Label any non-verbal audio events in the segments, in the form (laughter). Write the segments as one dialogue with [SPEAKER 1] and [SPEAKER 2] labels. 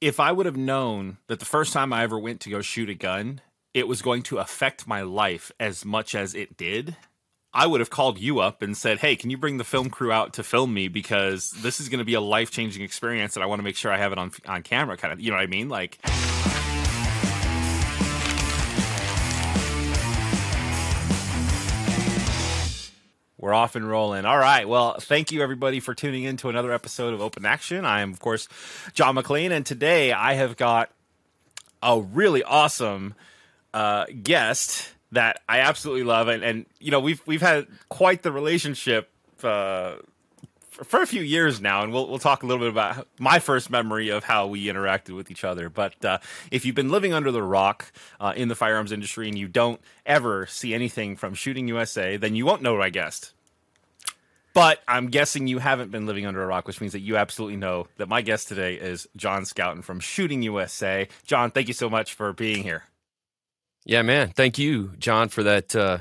[SPEAKER 1] if I would have known that the first time I ever went to go shoot a gun, it was going to affect my life as much as it did, I would have called you up and said, "Hey, can you bring the film crew out to film me because this is going to be a life changing experience, and I want to make sure I have it on on camera." Kind of, you know what I mean? Like. We're off and rolling. All right. Well, thank you everybody for tuning in to another episode of Open Action. I am, of course, John McClain, and today I have got a really awesome uh, guest that I absolutely love, and, and you know we've we've had quite the relationship uh, for, a few years now, and we'll we'll talk a little bit about my first memory of how we interacted with each other. But uh, if you've been living under the rock uh, in the firearms industry and you don't ever see anything from Shooting USA, then you won't know my guest. But I'm guessing you haven't been living under a rock, which means that you absolutely know that my guest today is John Scoutten from Shooting USA. John, thank you so much for being here.
[SPEAKER 2] Yeah, man. Thank you, John, for that uh,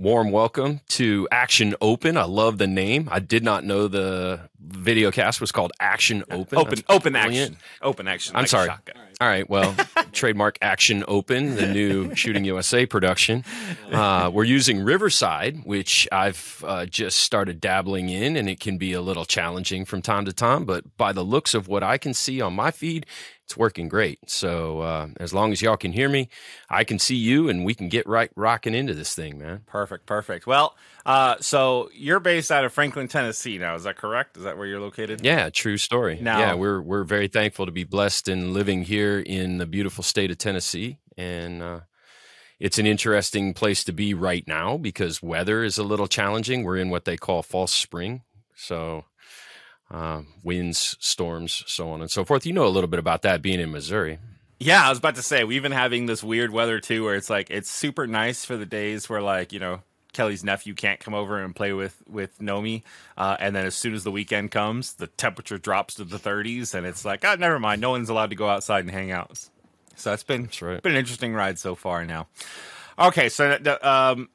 [SPEAKER 2] warm welcome to Action Open. I love the name. I did not know the video cast was called Action Open.
[SPEAKER 1] Open, That's open brilliant. action. Open action.
[SPEAKER 2] I'm like sorry. All right. Well, (laughs) trademark Action Open, the new (laughs) Shooting USA production. Uh, we're using Riverside, which I've uh, just started dabbling in, and it can be a little challenging from time to time. But by the looks of what I can see on my feed, it's working great. So uh, as long as y'all can hear me, I can see you, and we can get right rocking into this thing, man.
[SPEAKER 1] Perfect, perfect. Well, uh, so you're based out of Franklin, Tennessee, now. Is that correct? Is that where you're located?
[SPEAKER 2] Yeah, true story. Now, yeah, we're we're very thankful to be blessed in living here in the beautiful state of Tennessee, and uh, it's an interesting place to be right now because weather is a little challenging. We're in what they call false spring, so uh, winds, storms, so on and so forth. You know a little bit about that being in Missouri.
[SPEAKER 1] Yeah, I was about to say we've been having this weird weather too, where it's like it's super nice for the days where like you know Kelly's nephew can't come over and play with with Nomi, uh, and then as soon as the weekend comes, the temperature drops to the 30s, and it's like, oh, never mind, no one's allowed to go outside and hang out. So it's been right. been an interesting ride so far now. Okay, so um,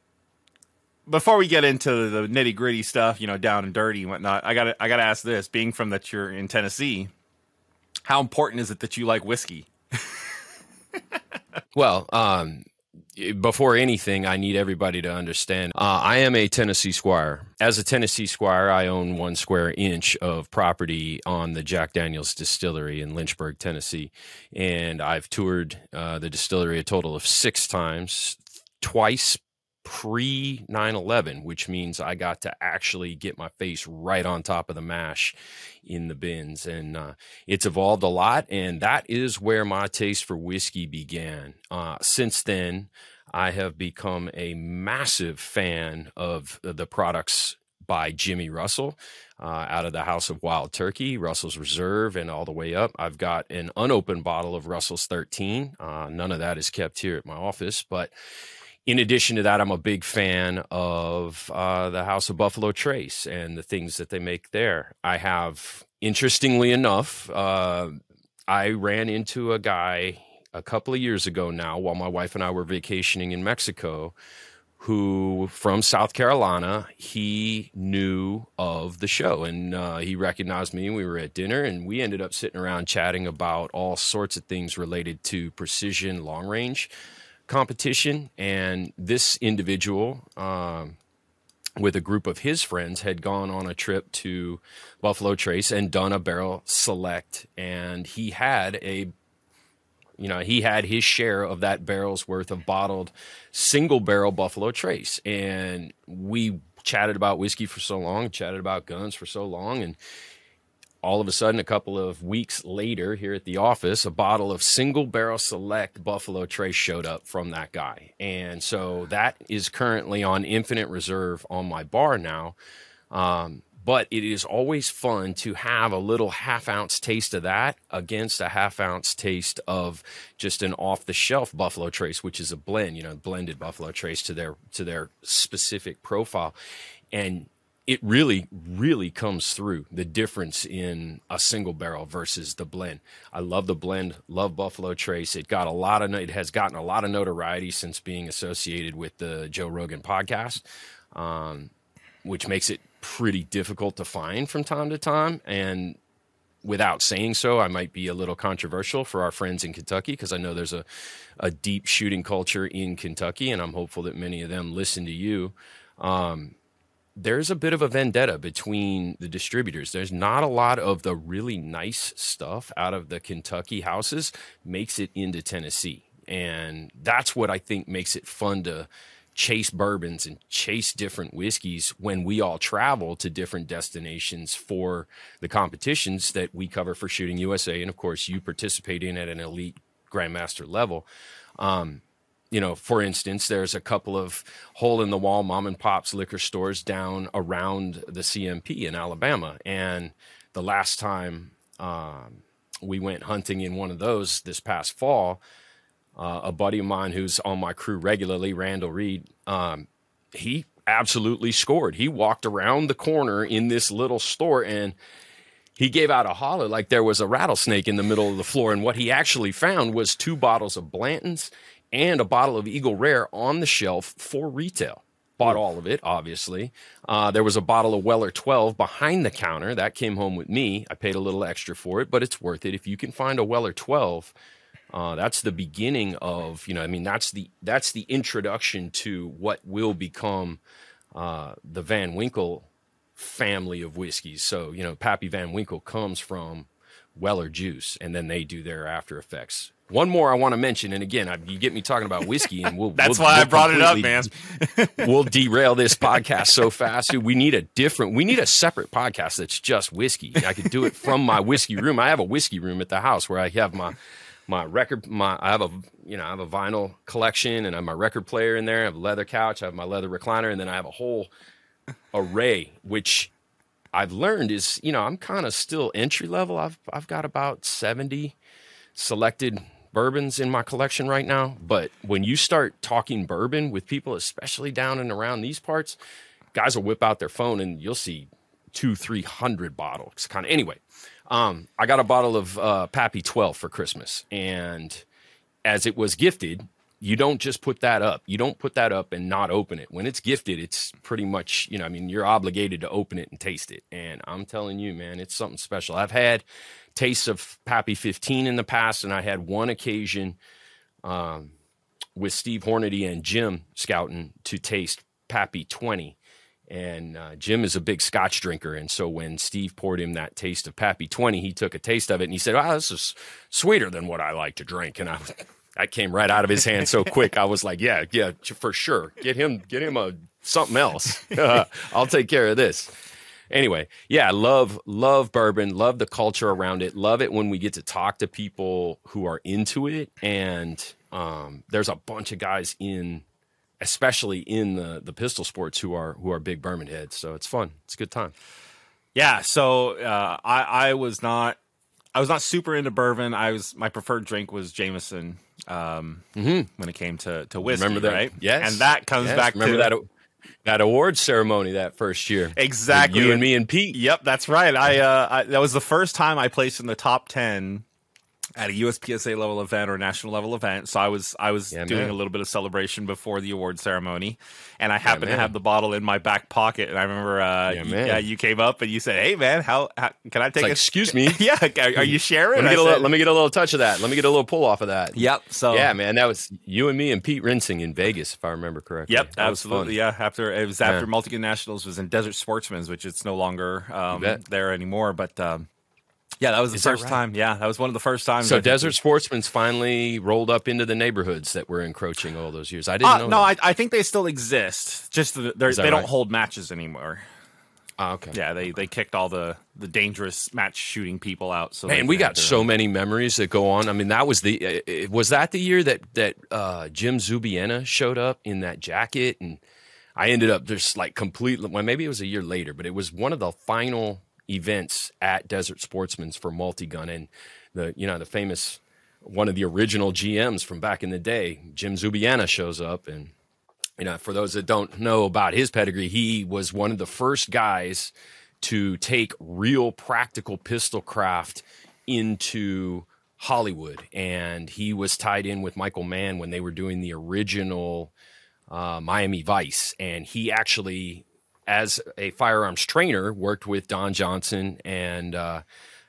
[SPEAKER 1] before we get into the nitty gritty stuff, you know, down and dirty and whatnot, I got I got to ask this: being from that you're in Tennessee, how important is it that you like whiskey? (laughs)
[SPEAKER 2] well, um, before anything, I need everybody to understand. Uh, I am a Tennessee Squire. As a Tennessee Squire, I own one square inch of property on the Jack Daniels distillery in Lynchburg, Tennessee. And I've toured uh, the distillery a total of six times, twice pre 9 11, which means I got to actually get my face right on top of the mash in the bins. And uh, it's evolved a lot. And that is where my taste for whiskey began. Uh, since then, I have become a massive fan of the products by Jimmy Russell uh, out of the House of Wild Turkey, Russell's Reserve, and all the way up. I've got an unopened bottle of Russell's 13. Uh, none of that is kept here at my office, but in addition to that, I'm a big fan of uh, the House of Buffalo Trace and the things that they make there. I have, interestingly enough, uh, I ran into a guy a couple of years ago now while my wife and I were vacationing in Mexico who from South Carolina, he knew of the show and uh, he recognized me. We were at dinner and we ended up sitting around chatting about all sorts of things related to precision long range competition, and this individual, um, with a group of his friends, had gone on a trip to Buffalo Trace and done a barrel select, and he had a you know, he had his share of that barrel's worth of bottled single barrel Buffalo Trace. And we chatted about whiskey for so long, chatted about guns for so long. And all of a sudden, a couple of weeks later, here at the office, a bottle of single barrel select Buffalo Trace showed up from that guy. And so that is currently on infinite reserve on my bar now. Um, but it is always fun to have a little half ounce taste of that against a half ounce taste of just an off the shelf Buffalo Trace, which is a blend, you know, blended Buffalo Trace to their to their specific profile. And it really, really comes through the difference in a single barrel versus the blend. I love the blend, love Buffalo Trace. It got a lot of, it has gotten a lot of notoriety since being associated with the Joe Rogan podcast, um, which makes it pretty difficult to find from time to time. And without saying so, I might be a little controversial for our friends in Kentucky because I know there's a, a deep shooting culture in Kentucky, and I'm hopeful that many of them listen to you. Um, there's a bit of a vendetta between the distributors. There's not a lot of the really nice stuff out of the Kentucky houses makes it into Tennessee. And that's what I think makes it fun to chase bourbons and chase different whiskeys when we all travel to different destinations for the competitions that we cover for Shooting USA. And of course, you participate in at an elite grandmaster level. Um, you know, for instance, there's a couple of hole in the wall mom and pops liquor stores down around the CMP in Alabama. And the last time um, we went hunting in one of those this past fall, uh, a buddy of mine who's on my crew regularly, Randall Reed, um, he absolutely scored. He walked around the corner in this little store and he gave out a holler like there was a rattlesnake in the middle of the floor. And what he actually found was two bottles of Blanton's and a bottle of Eagle Rare on the shelf for retail. Bought all of it, obviously. Uh, there was a bottle of Weller 12 behind the counter. That came home with me. I paid a little extra for it, but it's worth it. If you can find a Weller 12, uh, that's the beginning of, you know, I mean, that's the that's the introduction to what will become uh, the Van Winkle family of whiskeys. So, you know, Pappy Van Winkle comes from Weller Juice, and then they do their after effects one more I want to mention, and again, I, you get me talking about whiskey, and we'll. (laughs)
[SPEAKER 1] That's
[SPEAKER 2] we'll,
[SPEAKER 1] why
[SPEAKER 2] we'll
[SPEAKER 1] I brought it up, man. (laughs)
[SPEAKER 2] we'll derail this podcast so fast. We need a different. We need a separate podcast that's just whiskey. I could do it from my whiskey room. I have a whiskey room at the house where I have my my record. My I have a you know I have a vinyl collection, and I have my record player in there. I have a leather couch. I have my leather recliner, and then I have a whole array, which I've learned is you know I'm kind of still entry level. I've I've got about seventy selected bourbons in my collection right now, but when you start talking bourbon with people, especially down and around these parts, guys will whip out their phone and you'll see two, three hundred bottles. Kind of anyway. Um, I got a bottle of uh, Pappy 12 for Christmas, and as it was gifted, you don't just put that up. You don't put that up and not open it. When it's gifted, it's pretty much, you know, I mean, you're obligated to open it and taste it. And I'm telling you, man, it's something special. I've had tastes of Pappy 15 in the past, and I had one occasion um, with Steve Hornady and Jim Scoutten to taste Pappy 20. And uh, Jim is a big Scotch drinker, and so when Steve poured him that taste of Pappy 20, he took a taste of it and he said, "Oh, this is sweeter than what I like to drink." And I, (laughs) that came right out of his hand so quick. I was like, "Yeah, yeah, for sure. Get him, get him a something else. (laughs) I'll take care of this." Anyway, yeah, love love bourbon, love the culture around it, love it when we get to talk to people who are into it, and um, there's a bunch of guys in, especially in the the pistol sports who are who are big bourbon heads. So it's fun. It's a good time.
[SPEAKER 1] Yeah. So uh, I I was not I was not super into bourbon. I was my preferred drink was Jameson um, mm-hmm. when it came to to whiskey.
[SPEAKER 2] Remember that?
[SPEAKER 1] Right?
[SPEAKER 2] Yes.
[SPEAKER 1] And that comes
[SPEAKER 2] yes.
[SPEAKER 1] back.
[SPEAKER 2] Remember
[SPEAKER 1] to,
[SPEAKER 2] that that awards ceremony that first year.
[SPEAKER 1] Exactly.
[SPEAKER 2] You and me and Pete.
[SPEAKER 1] Yep, that's right. I, uh, I that was the first time I placed in the top ten at a USPSA level event or national level event. So I was I was yeah, doing man. a little bit of celebration before the award ceremony, and I happened yeah, to have the bottle in my back pocket. And I remember, uh, yeah, you, yeah, you came up and you said, "Hey, man, how, how can I take?
[SPEAKER 2] Like,
[SPEAKER 1] a,
[SPEAKER 2] excuse me, (laughs)
[SPEAKER 1] yeah, are, you sharing?
[SPEAKER 2] Let me, little, let me, get a little touch of that. Let me get a little pull off of that.
[SPEAKER 1] Yep. So
[SPEAKER 2] yeah, man, that was you and me and Pete Rinsing in Vegas, if I remember correctly.
[SPEAKER 1] Yep, that absolutely. Yeah, after it was after Multigun Nationals was in Desert Sportsman's, which it's no longer um, there anymore, but. Um, yeah, that was the Is first right? time. Yeah, that was one of the first times.
[SPEAKER 2] So Desert Sportsman's finally rolled up into the neighborhoods that were encroaching all those years. I didn't uh, know.
[SPEAKER 1] No, I, I, think they still exist. Just the, they right? don't hold matches anymore.
[SPEAKER 2] Oh, okay.
[SPEAKER 1] Yeah, they they kicked all the the dangerous match shooting people out. So
[SPEAKER 2] man, we got so many memories that go on. I mean, that was the uh, was that the year that that uh, Jim Zubiena showed up in that jacket, and I ended up just like completely. Well, maybe it was a year later, but it was one of the final events at Desert Sportsman's for multi-gun, and the you know the famous one of the original GMs from back in the day, Jim Zubiena, shows up, and you know for those that don't know about his pedigree, he was one of the first guys to take real practical pistol craft into Hollywood, and he was tied in with Michael Mann when they were doing the original uh, Miami Vice, and he actually as a firearms trainer, worked with Don Johnson and uh,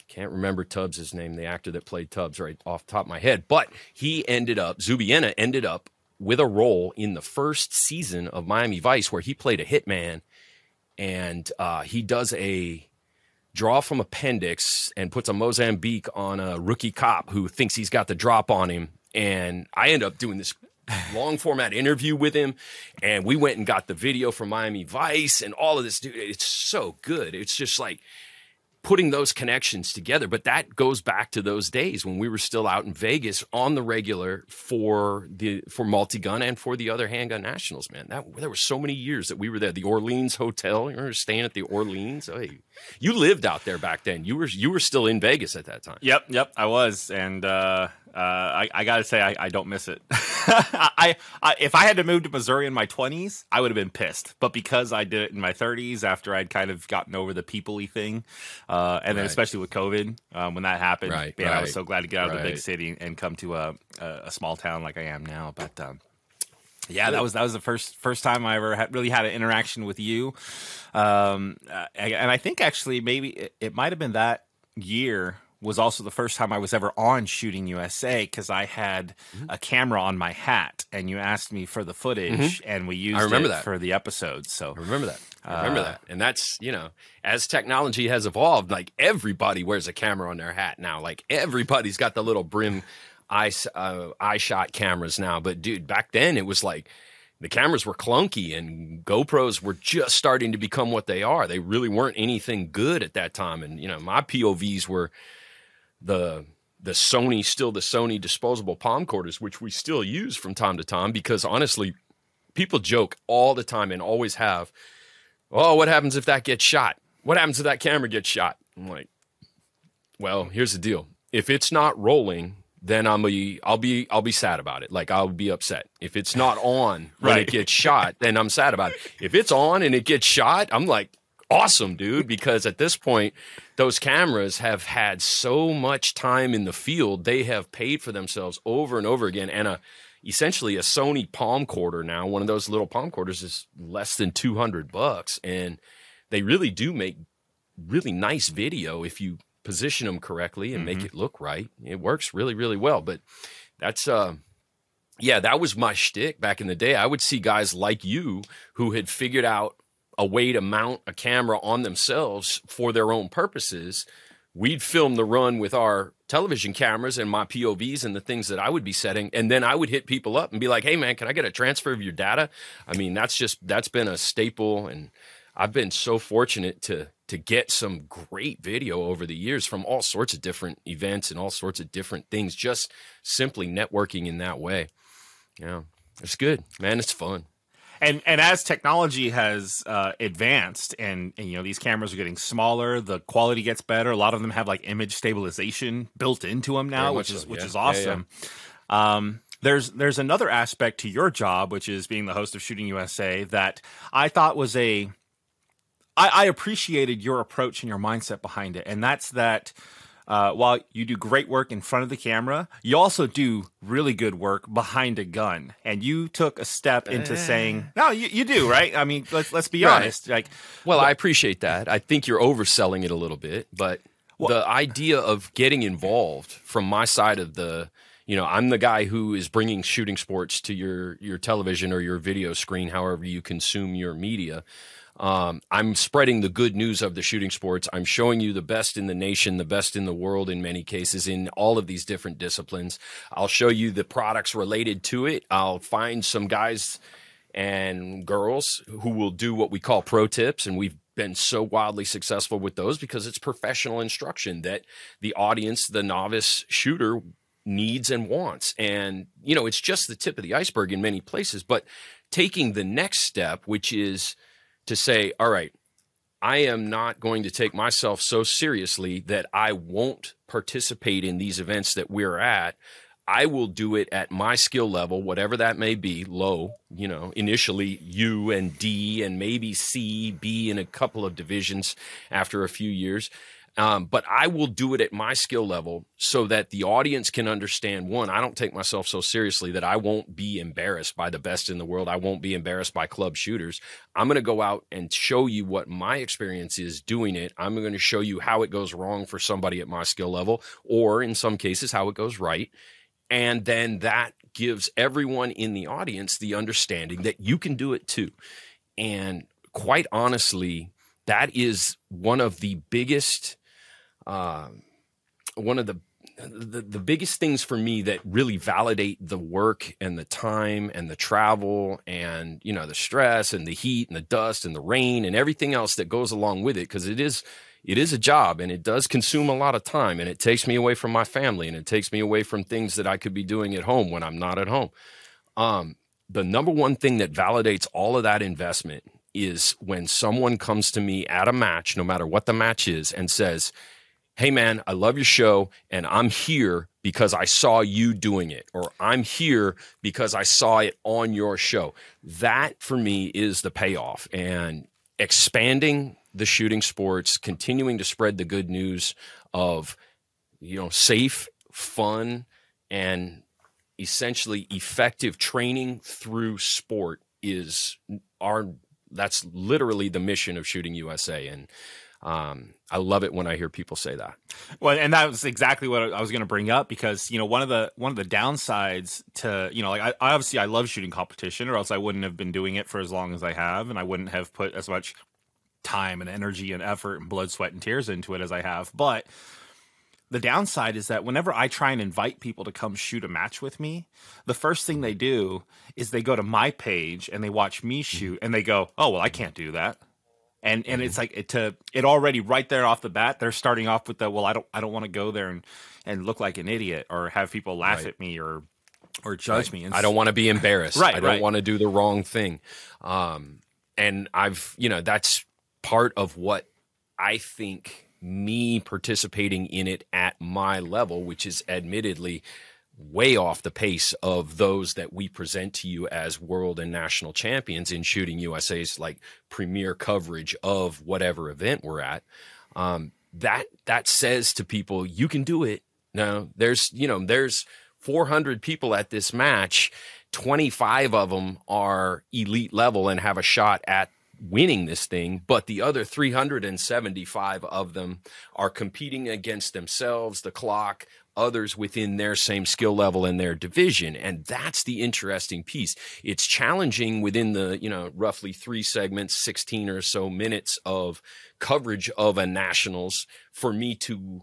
[SPEAKER 2] can't remember Tubbs' name, the actor that played Tubbs, right off top of my head. But he ended up, Zubiena ended up with a role in the first season of Miami Vice where he played a hitman and uh, he does a draw from appendix and puts a Mozambique on a rookie cop who thinks he's got the drop on him. And I end up doing this long format interview with him and we went and got the video from Miami Vice and all of this dude it's so good it's just like putting those connections together. But that goes back to those days when we were still out in Vegas on the regular for the for multi gun and for the other handgun nationals. Man, that there were so many years that we were there. The Orleans Hotel, you remember staying at the Orleans? Oh, hey, you lived out there back then. You were you were still in Vegas at that time.
[SPEAKER 1] Yep, yep, I was, and uh, uh, I, I got to say, I, I, don't miss it. (laughs) I, I, if I had to move to Missouri in my twenties, I would have been pissed. But because I did it in my thirties, after I'd kind of gotten over the peoply thing, uh, and then especially with COVID, um, when that happened, right, man, right. I was so glad to get out of the big city and come to a, a, a small town like I am now. But um, yeah, that was that was the first first time I ever had, really had an interaction with you, um, uh, and I think actually maybe it, it might have been that year was also the first time I was ever on Shooting USA because I had mm-hmm. a camera on my hat, and you asked me for the footage, mm-hmm. and we used I remember that. for the episode. So
[SPEAKER 2] I remember that. I remember uh, that, and that's you know, as technology has evolved, like everybody wears a camera on their hat now. Like everybody's got the little brim eye uh, eye shot cameras now. But dude, back then it was like the cameras were clunky and GoPros were just starting to become what they are. They really weren't anything good at that time. And you know, my POVs were the the Sony still the Sony disposable palmcorders, which we still use from time to time because honestly, people joke all the time and always have. Oh, what happens if that gets shot? What happens if that camera gets shot? I'm like, well, here's the deal. If it's not rolling, then I'm be I'll be I'll be sad about it. Like I'll be upset. If it's not (laughs) on when right. it gets shot, then I'm sad about it. If it's on and it gets shot, I'm like, awesome, dude, because at this point, those cameras have had so much time in the field. They have paid for themselves over and over again. And a essentially a Sony palmcorder now, one of those little palmcorders is less than 200 bucks. And they really do make really nice video if you position them correctly and mm-hmm. make it look right. It works really, really well. But that's, uh, yeah, that was my shtick back in the day. I would see guys like you who had figured out a way to mount a camera on themselves for their own purposes, we'd film the run with our television cameras and my POVs and the things that I would be setting. And then I would hit people up and be like, hey, man, can I get a transfer of your data? I mean, that's just, that's been a staple. And I've been so fortunate to, to get some great video over the years from all sorts of different events and all sorts of different things, just simply networking in that way. Yeah, it's good, man. It's fun
[SPEAKER 1] and and as technology has uh, advanced and, and, you know these cameras are getting smaller the quality gets better. A lot of them have like image stabilization built into them now which is so, which is awesome yeah, yeah. Um, there's there's another aspect to your job which is being the host of shooting usa that i thought was a I, I appreciated your approach and your mindset behind it. And that's that uh, while you do great work in front of the camera, you also do really good work behind a gun. And you took a step into uh, saying, "No, you, you do right." I mean, let's let's be right. honest. Like,
[SPEAKER 2] well, I appreciate that. I think you're overselling it a little bit, but well, the idea of getting involved from my side of the you know i'm the guy who is bringing shooting sports to your your television or your video screen however you consume your media um, I'm spreading the good news of the shooting sports. I'm showing you the best in the nation, the best in the world in many cases in all of these different disciplines. I'll show you the products related to it. I'll find some guys and girls who will do what we call pro tips, and we've been so wildly successful with those because it's professional instruction that the audience, the novice shooter, needs and wants. And, you know, it's just the tip of the iceberg in many places, but taking the next step, which is to say, all right, I am not going to take myself so seriously that I won't participate in these events that we're at. I will do it at my skill level, whatever that may be, low, you know, initially U and D and maybe C, B in a couple of divisions after a few years. Um, but I will do it at my skill level so that the audience can understand one, I don't take myself so seriously that I won't be embarrassed by the best in the world. I won't be embarrassed by club shooters. I'm going to go out and show you what my experience is doing it. I'm going to show you how it goes wrong for somebody at my skill level, or in some cases, how it goes right. And then that gives everyone in the audience the understanding that you can do it too. And quite honestly, that is one of the biggest uh, one of the, the the biggest things for me that really validate the work and the time and the travel and you know the stress and the heat and the dust and the rain and everything else that goes along with it because it is it is a job and it does consume a lot of time and it takes me away from my family and it takes me away from things that I could be doing at home when I'm not at home. Um, the number one thing that validates all of that investment is when someone comes to me at a match, no matter what the match is, and says, Hey man, I love your show and I'm here because I saw you doing it, or I'm here because I saw it on your show. That for me is the payoff. And expanding the shooting sports, continuing to spread the good news of, you know, safe, fun, and essentially effective training through sport is our that's literally the mission of shooting USA and um, I love it when I hear people say that.
[SPEAKER 1] Well, and that was exactly what I was going to bring up because you know one of the one of the downsides to you know like I obviously I love shooting competition or else I wouldn't have been doing it for as long as I have and I wouldn't have put as much time and energy and effort and blood, sweat, and tears into it as I have. But the downside is that whenever I try and invite people to come shoot a match with me, the first thing they do is they go to my page and they watch me shoot and they go, "Oh, well, I can't do that." And and it's like it to it already right there off the bat, they're starting off with the, "Well, I don't I don't want to go there and and look like an idiot or have people laugh right. at me or or judge right. me."
[SPEAKER 2] And I don't want to be (laughs) embarrassed. right, I don't right. want to do the wrong thing. Um and I've, you know, that's part of what I think me participating in it at my level, which is admittedly way off the pace of those that we present to you as world and national champions in shooting USA's like premier coverage of whatever event we're at. Um, that that says to people, you can do it. No, there's you know there's 400 people at this match. 25 of them are elite level and have a shot at winning this thing, but the other 375 of them are competing against themselves, the clock, others within their same skill level in their division. And that's the interesting piece. It's challenging within the you know roughly three segments 16 or so minutes of coverage of a nationals for me to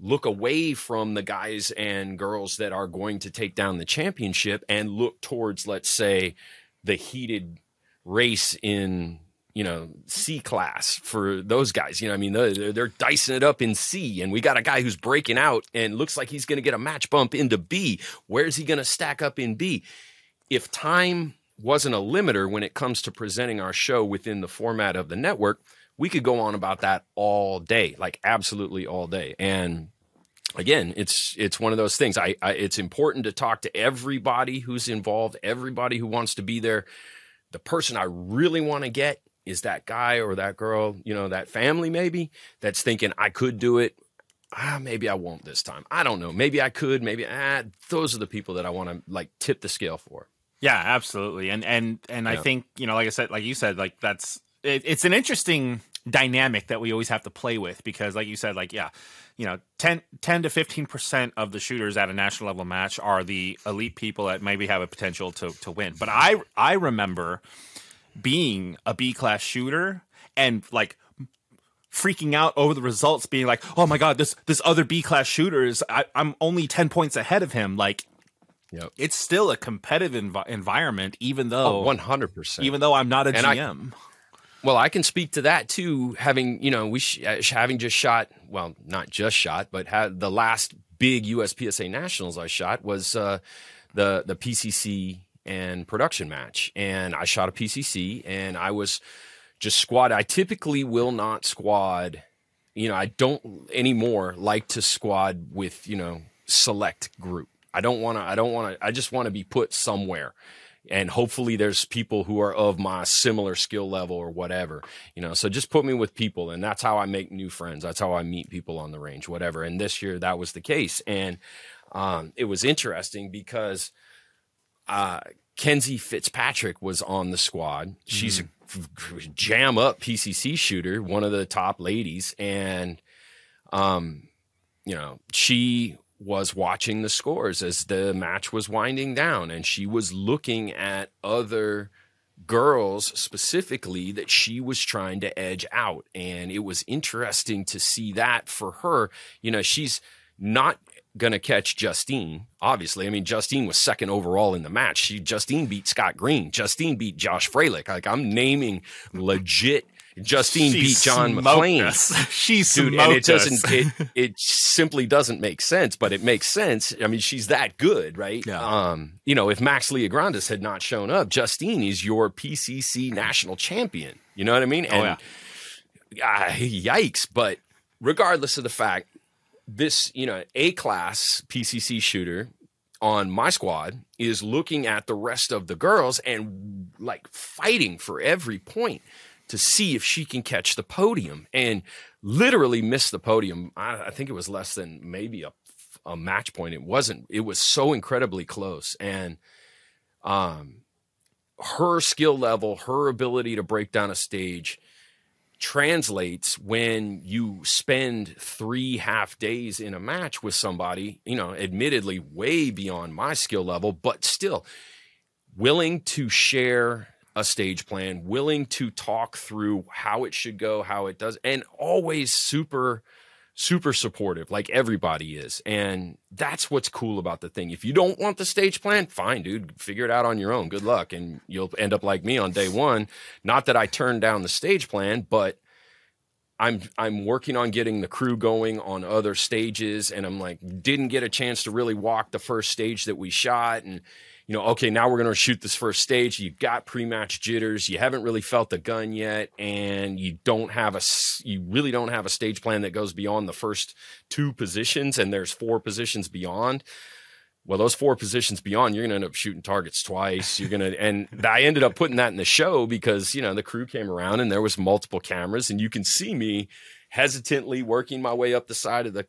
[SPEAKER 2] look away from the guys and girls that are going to take down the championship and look towards let's say the heated race in you know C class for those guys. You know, I mean they're, they're dicing it up in C, and we got a guy who's breaking out and looks like he's going to get a match bump into B. Where's he going to stack up in B? If time wasn't a limiter when it comes to presenting our show within the format of the network, we could go on about that all day, like absolutely all day. And again, it's it's one of those things. I, I it's important to talk to everybody who's involved, everybody who wants to be there the person I really want to get is that guy or that girl, you know, that family maybe that's thinking I could do it. Ah, maybe I won't this time. I don't know. Maybe I could. Maybe ah, those are the people that I want to like tip the scale for.
[SPEAKER 1] Yeah, absolutely. And and and yeah. I think you know, like I said, like you said, like that's it, it's an interesting dynamic that we always have to play with because, like you said, like yeah, you know 10, 10 to 15% of the shooters at a national level match are the elite people that maybe have a potential to, to win but i i remember being a b class shooter and like freaking out over the results being like oh my god this this other b class shooter is I, i'm only 10 points ahead of him like Yep. It's still a competitive env- environment, even though
[SPEAKER 2] one hundred percent.
[SPEAKER 1] Even though I'm not a and GM, I,
[SPEAKER 2] well, I can speak to that too. Having you know, we sh- uh, having just shot, well, not just shot, but had the last big USPSA nationals I shot was uh, the the PCC and production match, and I shot a PCC, and I was just squad. I typically will not squad. You know, I don't anymore like to squad with you know select group. I don't want to. I don't want to. I just want to be put somewhere and hopefully there's people who are of my similar skill level or whatever you know so just put me with people and that's how i make new friends that's how i meet people on the range whatever and this year that was the case and um, it was interesting because uh, kenzie fitzpatrick was on the squad. She's mm. a jam up pcc shooter one of the top ladies. And um, you know she was watching the scores as the match was winding down. And she was looking at other girls specifically that she was trying to edge out. And it was interesting to see that for her. You know she's not going to catch Justine obviously I mean Justine was second overall in the match she Justine beat Scott Green Justine beat Josh Froelich like I'm naming legit Justine she beat John McClain. (laughs)
[SPEAKER 1] She's Dude, and
[SPEAKER 2] it doesn't (laughs) it, it simply doesn't make sense, but it makes sense. I mean, she's that good, right? Yeah. Um, you know, if Max Leograndis had not shown up, Justine is your PCC national champion. You know what I mean?
[SPEAKER 1] Oh, and
[SPEAKER 2] yeah. uh, yikes, but regardless of the fact this, you know, A class PCC shooter on my squad is looking at the rest of the girls and like fighting for every point to see if she can catch the podium and literally miss the podium. I, I think it was less than maybe a, a match point. It wasn't, it was so incredibly close. And, um, her skill level, her ability to break down a stage translates when you spend three half days in a match with somebody, you know, admittedly way beyond my skill level, but still willing to share a stage plan, willing to talk through how it should go, how it does, and always super, super supportive, like everybody is. And that's what's cool about the thing. If you don't want the stage plan, fine, dude, figure it out on your own. Good luck. And you'll end up like me on day one. Not that I turned down the stage plan, but I'm I'm working on getting the crew going on other stages and I'm like didn't get a chance to really walk the first stage that we shot and you know, okay, now we're going to shoot this first stage. You've got pre-match jitters. You haven't really felt the gun yet, and you don't have a, you really don't have a stage plan that goes beyond the first two positions, and there's four positions beyond. Well, those four positions beyond, you're going to end up shooting targets twice. You're going (laughs) to, and I ended up putting that in the show because, you know, the crew came around and there was multiple cameras and you can see me hesitantly working my way up the side of the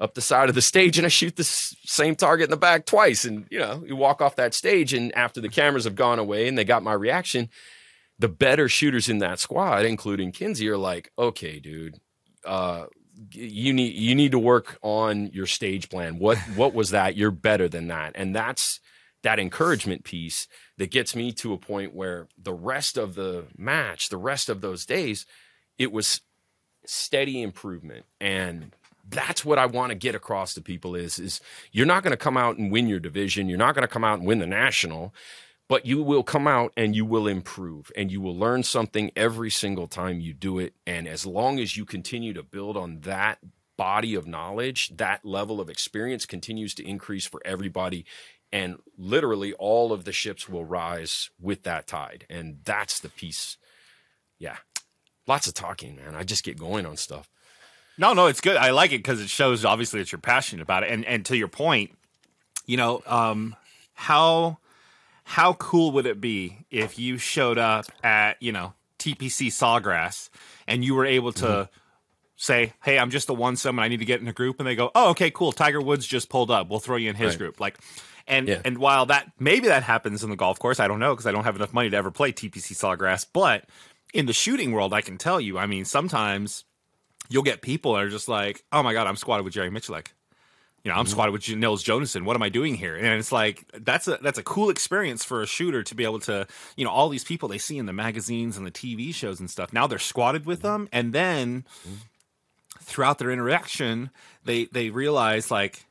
[SPEAKER 2] up the side of the stage and I shoot the same target in the back twice. And, you know, you walk off that stage and after the cameras have gone away and they got my reaction, the better shooters in that squad, including Kinsey, are like, okay, dude, uh, you need you need to work on your stage plan. What (laughs) what was that? You're better than that. And that's that encouragement piece that gets me to a point where the rest of the match, the rest of those days, it was steady improvement. And that's what I want to get across to people is is you're not going to come out and win your division, you're not going to come out and win the national, but you will come out and you will improve and you will learn something every single time you do it and as long as you continue to build on that body of knowledge, that level of experience continues to increase for everybody and literally all of the ships will rise with that tide and that's the piece. Yeah. Lots of talking, man. I just get going on stuff.
[SPEAKER 1] No, no, it's good. I like it because it shows obviously that you're passionate about it. And and to your point, you know, um, how how cool would it be if you showed up at you know TPC Sawgrass and you were able to mm-hmm. say, "Hey, I'm just a one some and I need to get in a group," and they go, "Oh, okay, cool. Tiger Woods just pulled up. We'll throw you in his right. group." Like, and yeah. and while that maybe that happens in the golf course, I don't know because I don't have enough money to ever play TPC Sawgrass, but in the shooting world, I can tell you. I mean, sometimes you'll get people that are just like, "Oh my god, I'm squatted with Jerry Miculek." You know, I'm mm-hmm. squatted with Nils Jonasson. What am I doing here? And it's like that's a that's a cool experience for a shooter to be able to, you know, all these people they see in the magazines and the TV shows and stuff. Now they're squatted with them, and then mm-hmm. throughout their interaction, they they realize like,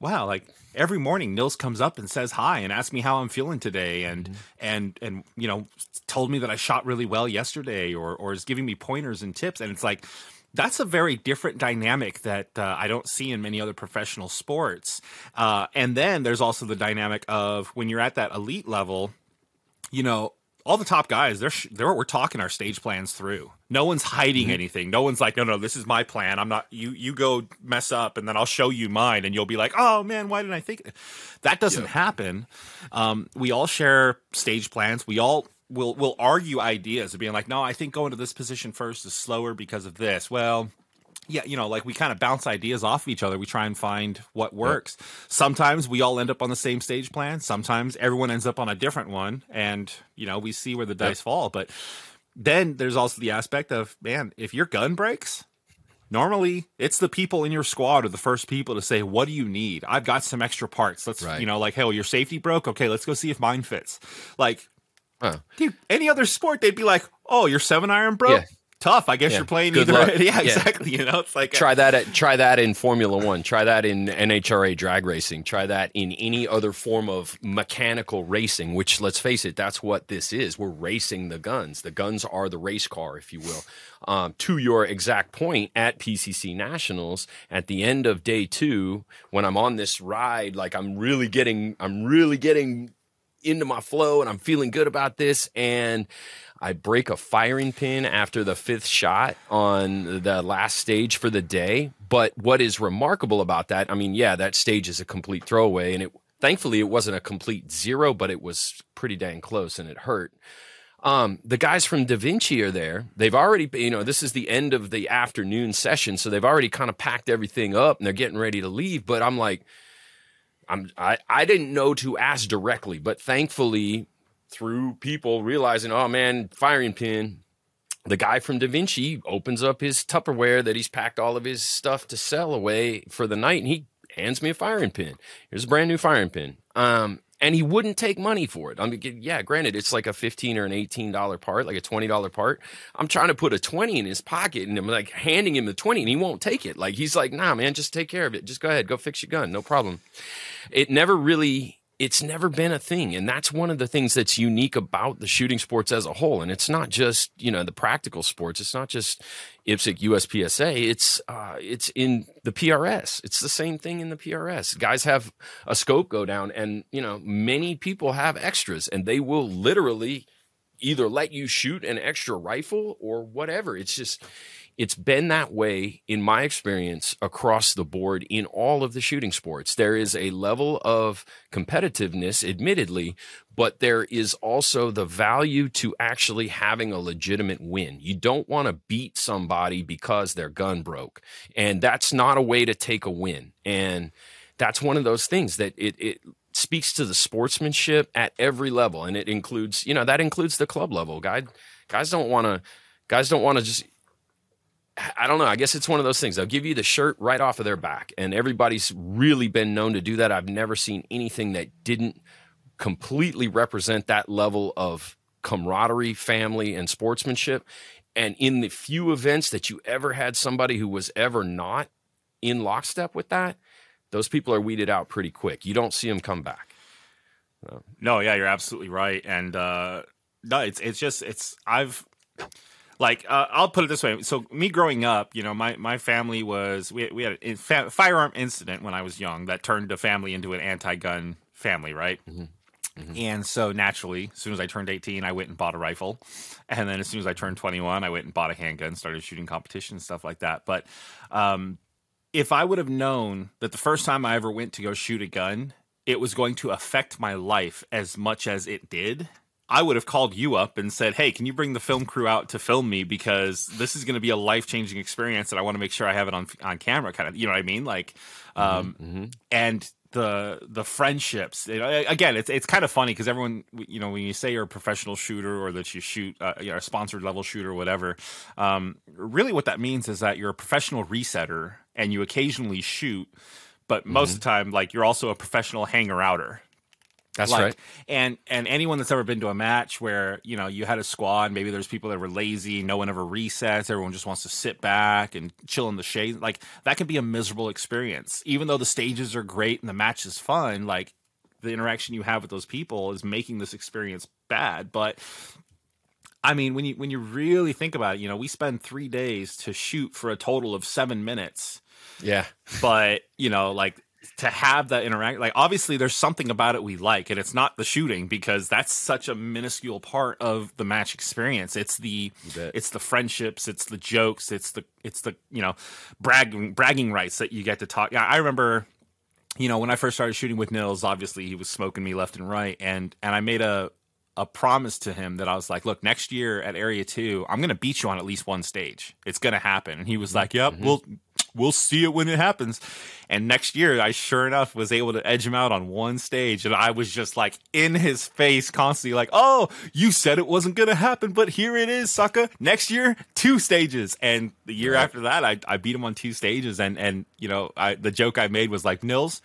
[SPEAKER 1] wow, like every morning Nils comes up and says hi and asks me how I'm feeling today and mm-hmm. and and you know told me that I shot really well yesterday or or is giving me pointers and tips and it's like that's a very different dynamic that uh, I don't see in many other professional sports. Uh, and then there's also the dynamic of when you're at that elite level, you know, all the top guys, they're, they're we're talking our stage plans through. No one's hiding mm-hmm. anything. No one's like, no, no, this is my plan. I'm not. You you go mess up, and then I'll show you mine, and you'll be like, oh man, why didn't I think? That doesn't happen. Um, we all share stage plans. We all will will argue ideas of being like, no, I think going to this position first is slower because of this. Well, yeah, you know, like we kind of bounce ideas off of each other. We try and find what works. Yep. Sometimes we all end up on the same stage plan. Sometimes everyone ends up on a different one, and you know we see where the dice yep. fall. But then there's also the aspect of man, if your gun breaks, normally it's the people in your squad are the first people to say, "What do you need? I've got some extra parts. Let's right. you know, like, hey, well, your safety broke. Okay, let's go see if mine fits." Like, huh. dude, any other sport, they'd be like, "Oh, your seven iron broke." Yeah tough. I guess yeah. you're playing Good either. (laughs) Yeah, yeah, exactly. You know, it's like
[SPEAKER 2] try a- that. At, try that in Formula One. Try that in NHRA drag racing. Try that in any other form of mechanical racing. Which, let's face it, that's what this is. We're racing the guns. The guns are the race car, if you will. Um, to your exact point, at PCC Nationals, at the end of day two, when I'm on this ride, like I'm really getting, I'm really getting into my flow, and I'm feeling good about this, and I break a firing pin after the fifth shot on the last stage for the day. But what is remarkable about that, I mean, yeah, that stage is a complete throwaway, and it thankfully it wasn't a complete zero, but it was pretty dang close, and it hurt. Um, the guys from Da Vinci are there. They've already, you know, this is the end of the afternoon session, so they've already kind of packed everything up and they're getting ready to leave. But I'm like, I'm I, I didn't know to ask directly, but thankfully through people realizing, oh man, firing pin. The guy from Da Vinci opens up his Tupperware that he's packed all of his stuff to sell away for the night, and he hands me a firing pin. Here's a brand new firing pin. Um, and he wouldn't take money for it. I mean, yeah, granted, it's like a fifteen or an eighteen dollar part, like a twenty dollar part. I'm trying to put a twenty in his pocket, and I'm like handing him the twenty, and he won't take it. Like he's like, "Nah, man, just take care of it. Just go ahead, go fix your gun, no problem." It never really it's never been a thing and that's one of the things that's unique about the shooting sports as a whole and it's not just you know the practical sports it's not just IPSC USPSA it's uh, it's in the PRS it's the same thing in the PRS guys have a scope go down and you know many people have extras and they will literally either let you shoot an extra rifle or whatever it's just it's been that way in my experience across the board in all of the shooting sports. There is a level of competitiveness, admittedly, but there is also the value to actually having a legitimate win. You don't want to beat somebody because their gun broke. And that's not a way to take a win. And that's one of those things that it, it speaks to the sportsmanship at every level. And it includes, you know, that includes the club level. Guys, guys don't want to guys don't want to just I don't know. I guess it's one of those things. They'll give you the shirt right off of their back, and everybody's really been known to do that. I've never seen anything that didn't completely represent that level of camaraderie, family, and sportsmanship. And in the few events that you ever had somebody who was ever not in lockstep with that, those people are weeded out pretty quick. You don't see them come back.
[SPEAKER 1] No, yeah, you're absolutely right. And uh, no, it's it's just it's I've like uh, I'll put it this way. So me growing up, you know, my, my family was we we had a fa- firearm incident when I was young that turned the family into an anti-gun family, right? Mm-hmm. Mm-hmm. And so naturally, as soon as I turned 18, I went and bought a rifle. And then as soon as I turned 21, I went and bought a handgun, started shooting competitions, stuff like that. But um, if I would have known that the first time I ever went to go shoot a gun, it was going to affect my life as much as it did, I would have called you up and said, "Hey, can you bring the film crew out to film me because this is going to be a life changing experience, and I want to make sure I have it on on camera." Kind of, you know what I mean? Like, um, mm-hmm. mm-hmm. and the the friendships. You know, again, it's it's kind of funny because everyone, you know, when you say you're a professional shooter or that you shoot, uh, you know, a sponsored level shooter or whatever, um, really what that means is that you're a professional resetter and you occasionally shoot, but most mm-hmm. of the time, like you're also a professional hanger outer.
[SPEAKER 2] That's like, right.
[SPEAKER 1] And and anyone that's ever been to a match where you know you had a squad, maybe there's people that were lazy, no one ever resets, everyone just wants to sit back and chill in the shade. Like that can be a miserable experience. Even though the stages are great and the match is fun, like the interaction you have with those people is making this experience bad. But I mean, when you when you really think about it, you know, we spend three days to shoot for a total of seven minutes.
[SPEAKER 2] Yeah.
[SPEAKER 1] But you know, like to have that interact like obviously there's something about it we like and it's not the shooting because that's such a minuscule part of the match experience it's the it's the friendships it's the jokes it's the it's the you know bragging bragging rights that you get to talk yeah i remember you know when i first started shooting with nils obviously he was smoking me left and right and and i made a a promise to him that I was like, look, next year at Area 2, I'm going to beat you on at least one stage. It's going to happen. And he was like, yep, mm-hmm. we'll we'll see it when it happens. And next year, I sure enough was able to edge him out on one stage. And I was just like in his face constantly, like, oh, you said it wasn't going to happen, but here it is, sucker. Next year, two stages. And the year after that, I, I beat him on two stages. And, and you know, I, the joke I made was like, Nils,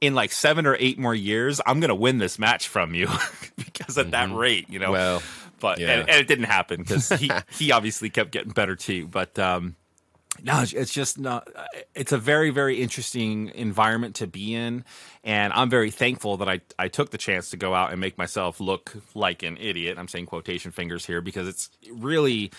[SPEAKER 1] in like seven or eight more years, I'm going to win this match from you (laughs) because at mm-hmm. that rate, you know.
[SPEAKER 2] Well,
[SPEAKER 1] but yeah. and, and, it didn't happen because he (laughs) he obviously kept getting better too. But um, no, it's just not. Uh, it's a very, very interesting environment to be in, and I'm very thankful that I I took the chance to go out and make myself look like an idiot. I'm saying quotation fingers here because it's really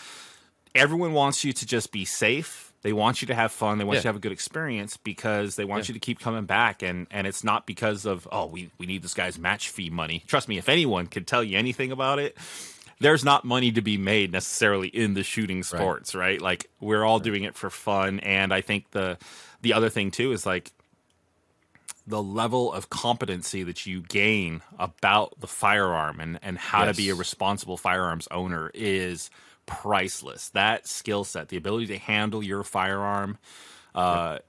[SPEAKER 1] everyone wants you to just be safe. They want you to have fun. They want yeah. you to have a good experience because they want yeah. you to keep coming back. And and it's not because of oh we we need this guy's match fee money. Trust me, if anyone could tell you anything about it, there's not money to be made necessarily in the shooting sports, right? right? Like we're all right. doing it for fun, and I think the the other thing too is like the level of competency that you gain about the firearm and and how yes. to be a responsible firearms owner is priceless. That skill set, the ability to handle your firearm. Uh,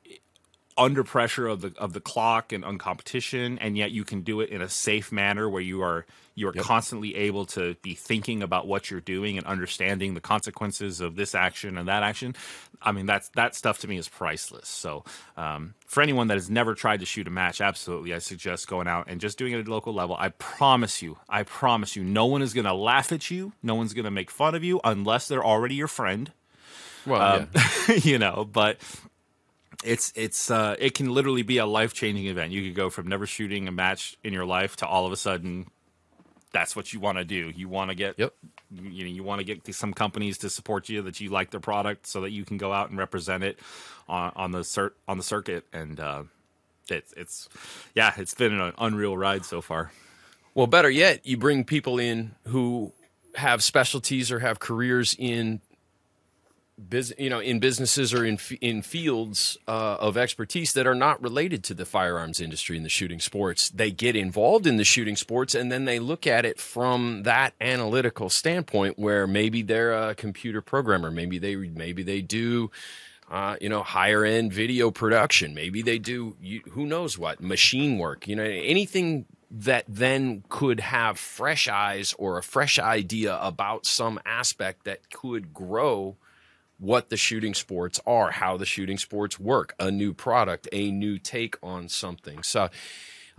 [SPEAKER 1] under pressure of the of the clock and on competition, and yet you can do it in a safe manner where you are you are yep. constantly able to be thinking about what you're doing and understanding the consequences of this action and that action. I mean, that's that stuff to me is priceless. So, um, for anyone that has never tried to shoot a match, absolutely, I suggest going out and just doing it at a local level. I promise you, I promise you, no one is going to laugh at you, no one's going to make fun of you unless they're already your friend.
[SPEAKER 2] Well, um,
[SPEAKER 1] yeah. (laughs) you know, but it's it's uh, it can literally be a life changing event. You could go from never shooting a match in your life to all of a sudden that's what you want to do. You want to get
[SPEAKER 2] yep.
[SPEAKER 1] you know you want to get some companies to support you that you like their product so that you can go out and represent it on, on the cert on the circuit and uh, it's it's yeah it's been an unreal ride so far.
[SPEAKER 2] Well, better yet, you bring people in who have specialties or have careers in you know, in businesses or in in fields uh, of expertise that are not related to the firearms industry and the shooting sports. They get involved in the shooting sports, and then they look at it from that analytical standpoint, where maybe they're a computer programmer, maybe they maybe they do. Uh, you know, higher end video production. Maybe they do, you, who knows what, machine work. You know, anything that then could have fresh eyes or a fresh idea about some aspect that could grow what the shooting sports are, how the shooting sports work, a new product, a new take on something. So,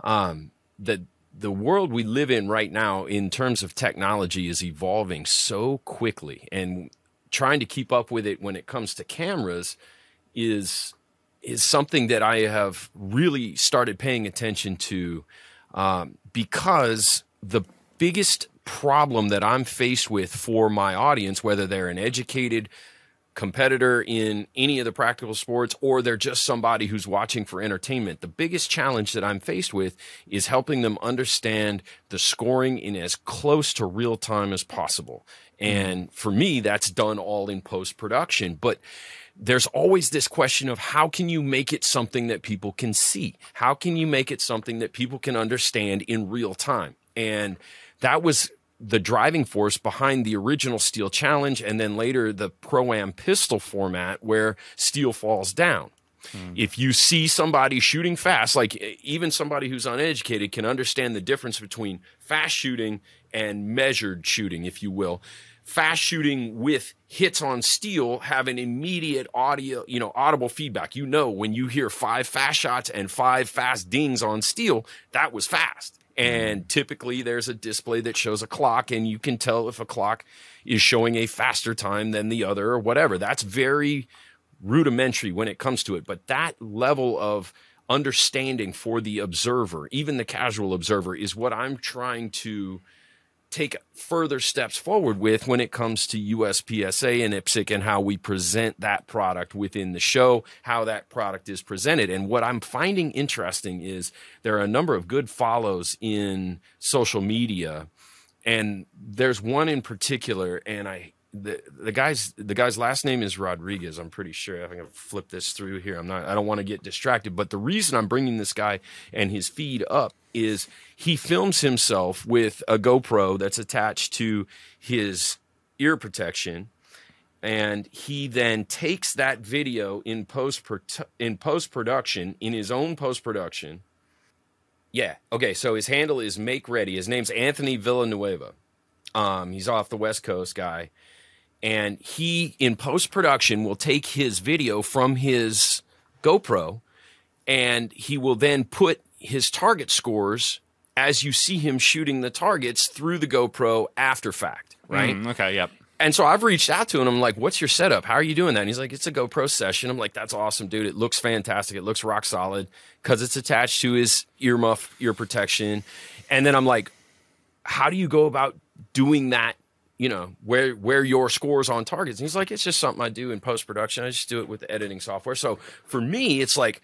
[SPEAKER 2] um, the the world we live in right now, in terms of technology, is evolving so quickly, and trying to keep up with it when it comes to cameras is is something that I have really started paying attention to um, because the biggest problem that I'm faced with for my audience, whether they're an educated competitor in any of the practical sports or they're just somebody who's watching for entertainment. The biggest challenge that I'm faced with is helping them understand the scoring in as close to real time as possible. Mm-hmm. And for me, that's done all in post production. But there's always this question of how can you make it something that people can see? How can you make it something that people can understand in real time? And that was the driving force behind the original Steel Challenge and then later the Pro Am pistol format where steel falls down. Hmm. If you see somebody shooting fast, like even somebody who's uneducated can understand the difference between fast shooting and measured shooting, if you will. Fast shooting with hits on steel have an immediate audio, you know, audible feedback. You know, when you hear five fast shots and five fast dings on steel, that was fast. And mm-hmm. typically there's a display that shows a clock, and you can tell if a clock is showing a faster time than the other or whatever. That's very rudimentary when it comes to it. But that level of understanding for the observer, even the casual observer, is what I'm trying to take further steps forward with when it comes to USPSA and IPSC and how we present that product within the show, how that product is presented. And what I'm finding interesting is there are a number of good follows in social media. And there's one in particular, and I the the guy's the guy's last name is Rodriguez. I'm pretty sure. I think I've flipped this through here. I'm not. I don't want to get distracted. But the reason I'm bringing this guy and his feed up is he films himself with a GoPro that's attached to his ear protection, and he then takes that video in post in post production in his own post production. Yeah. Okay. So his handle is Make Ready. His name's Anthony Villanueva. Um, he's off the West Coast guy and he in post production will take his video from his GoPro and he will then put his target scores as you see him shooting the targets through the GoPro after fact, right?
[SPEAKER 1] Mm, okay, yep.
[SPEAKER 2] And so I've reached out to him. I'm like, "What's your setup? How are you doing that?" And he's like, "It's a GoPro session." I'm like, "That's awesome, dude. It looks fantastic. It looks rock solid because it's attached to his earmuff, ear protection." And then I'm like, "How do you go about doing that you know where where your scores on targets. And he's like it's just something i do in post production i just do it with the editing software. So for me it's like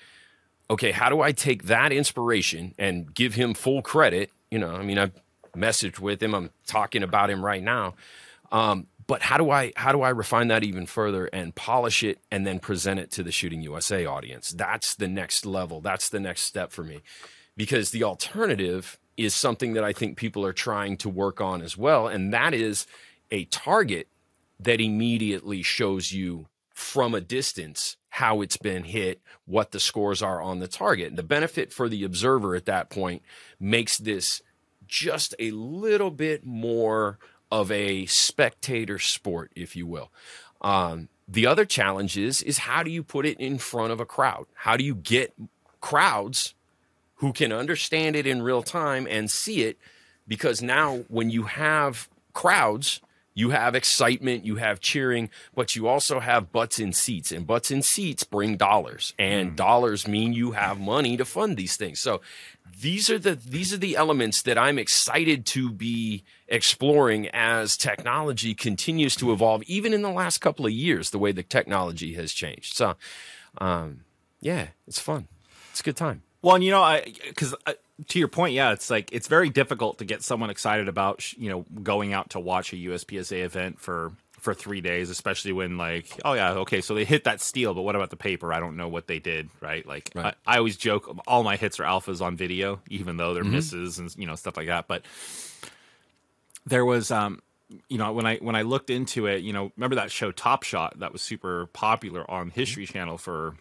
[SPEAKER 2] okay how do i take that inspiration and give him full credit? You know i mean i've messaged with him. I'm talking about him right now. Um, but how do i how do i refine that even further and polish it and then present it to the shooting usa audience? That's the next level. That's the next step for me. Because the alternative is something that I think people are trying to work on as well. And that is a target that immediately shows you from a distance how it's been hit, what the scores are on the target. And the benefit for the observer at that point makes this just a little bit more of a spectator sport, if you will. Um, the other challenge is, is how do you put it in front of a crowd? How do you get crowds who can understand it in real time and see it because now when you have crowds you have excitement, you have cheering, but you also have butts in seats, and butts in seats bring dollars, and mm. dollars mean you have money to fund these things. So these are the these are the elements that I'm excited to be exploring as technology continues to evolve, even in the last couple of years, the way the technology has changed. So, um, yeah, it's fun. It's a good time.
[SPEAKER 1] Well, and you know, I because uh, to your point, yeah, it's like it's very difficult to get someone excited about you know going out to watch a USPSA event for for three days, especially when like, oh yeah, okay, so they hit that steel, but what about the paper? I don't know what they did, right? Like, right. I, I, always joke, all my hits are alphas on video, even though they're mm-hmm. misses and you know stuff like that. But there was, um, you know, when I when I looked into it, you know, remember that show Top Shot that was super popular on History mm-hmm. Channel for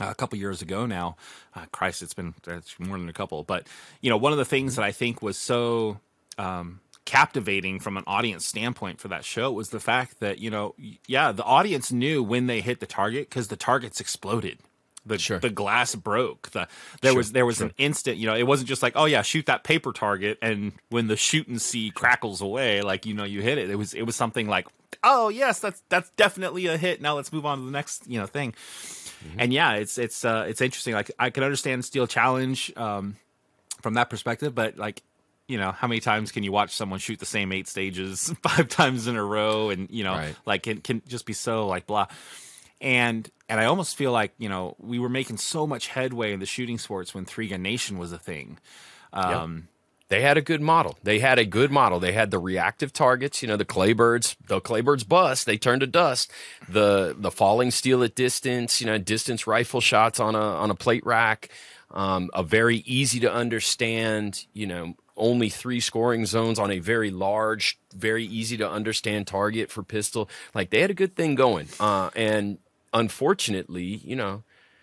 [SPEAKER 1] a couple years ago now. Uh, Christ, it's been it's more than a couple. But you know, one of the things that I think was so um, captivating from an audience standpoint for that show was the fact that you know, yeah, the audience knew when they hit the target because the targets exploded. The, sure. the glass broke. The there sure. was there was sure. an instant. You know, it wasn't just like oh yeah, shoot that paper target, and when the Shoot-N-C crackles away, like you know you hit it. It was it was something like oh yes, that's that's definitely a hit. Now let's move on to the next you know thing. Mm-hmm. And yeah, it's it's uh, it's interesting. Like I can understand Steel Challenge um, from that perspective, but like you know, how many times can you watch someone shoot the same eight stages (laughs) five times in a row, and you know, right. like it can just be so like blah. And and I almost feel like you know we were making so much headway in the shooting sports when Three Gun Nation was a thing. Um,
[SPEAKER 2] yep they had a good model. They had a good model. They had the reactive targets, you know, the claybirds, the claybirds bust, they turned to dust. The the falling steel at distance, you know, distance rifle shots on a on a plate rack. Um, a very easy to understand, you know, only three scoring zones on a very large, very easy to understand target for pistol. Like they had a good thing going. Uh, and unfortunately, you know,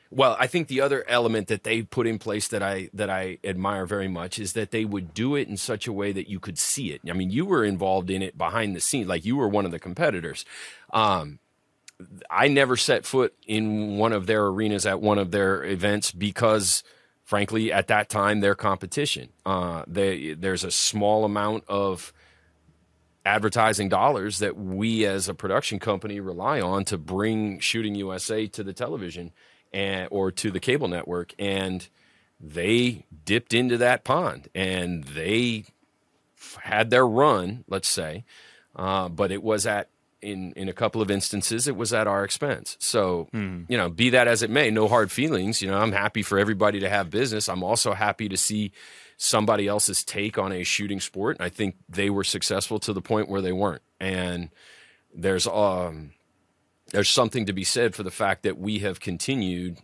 [SPEAKER 2] well, I think the other element that they put in place that I that I admire very much is that they would do it in such a way that you could see it. I mean, you were involved in it behind the scenes, like you were one of the competitors. Um, I never set foot in one of their arenas at one of their events because, frankly, at that time, their competition. Uh, they, there's a small amount of advertising dollars that we as a production company rely on to bring Shooting USA to the television and or to the cable network and they dipped into that pond and they had their run, let's say, uh, but it was at in in a couple of instances it was at our expense. So mm. you know, be that as it may, no hard feelings. You know, I'm happy for everybody to have business. I'm also happy to see somebody else's take on a shooting sport. I think they were successful to the point where they weren't. And there's um there's something to be said for the fact that we have continued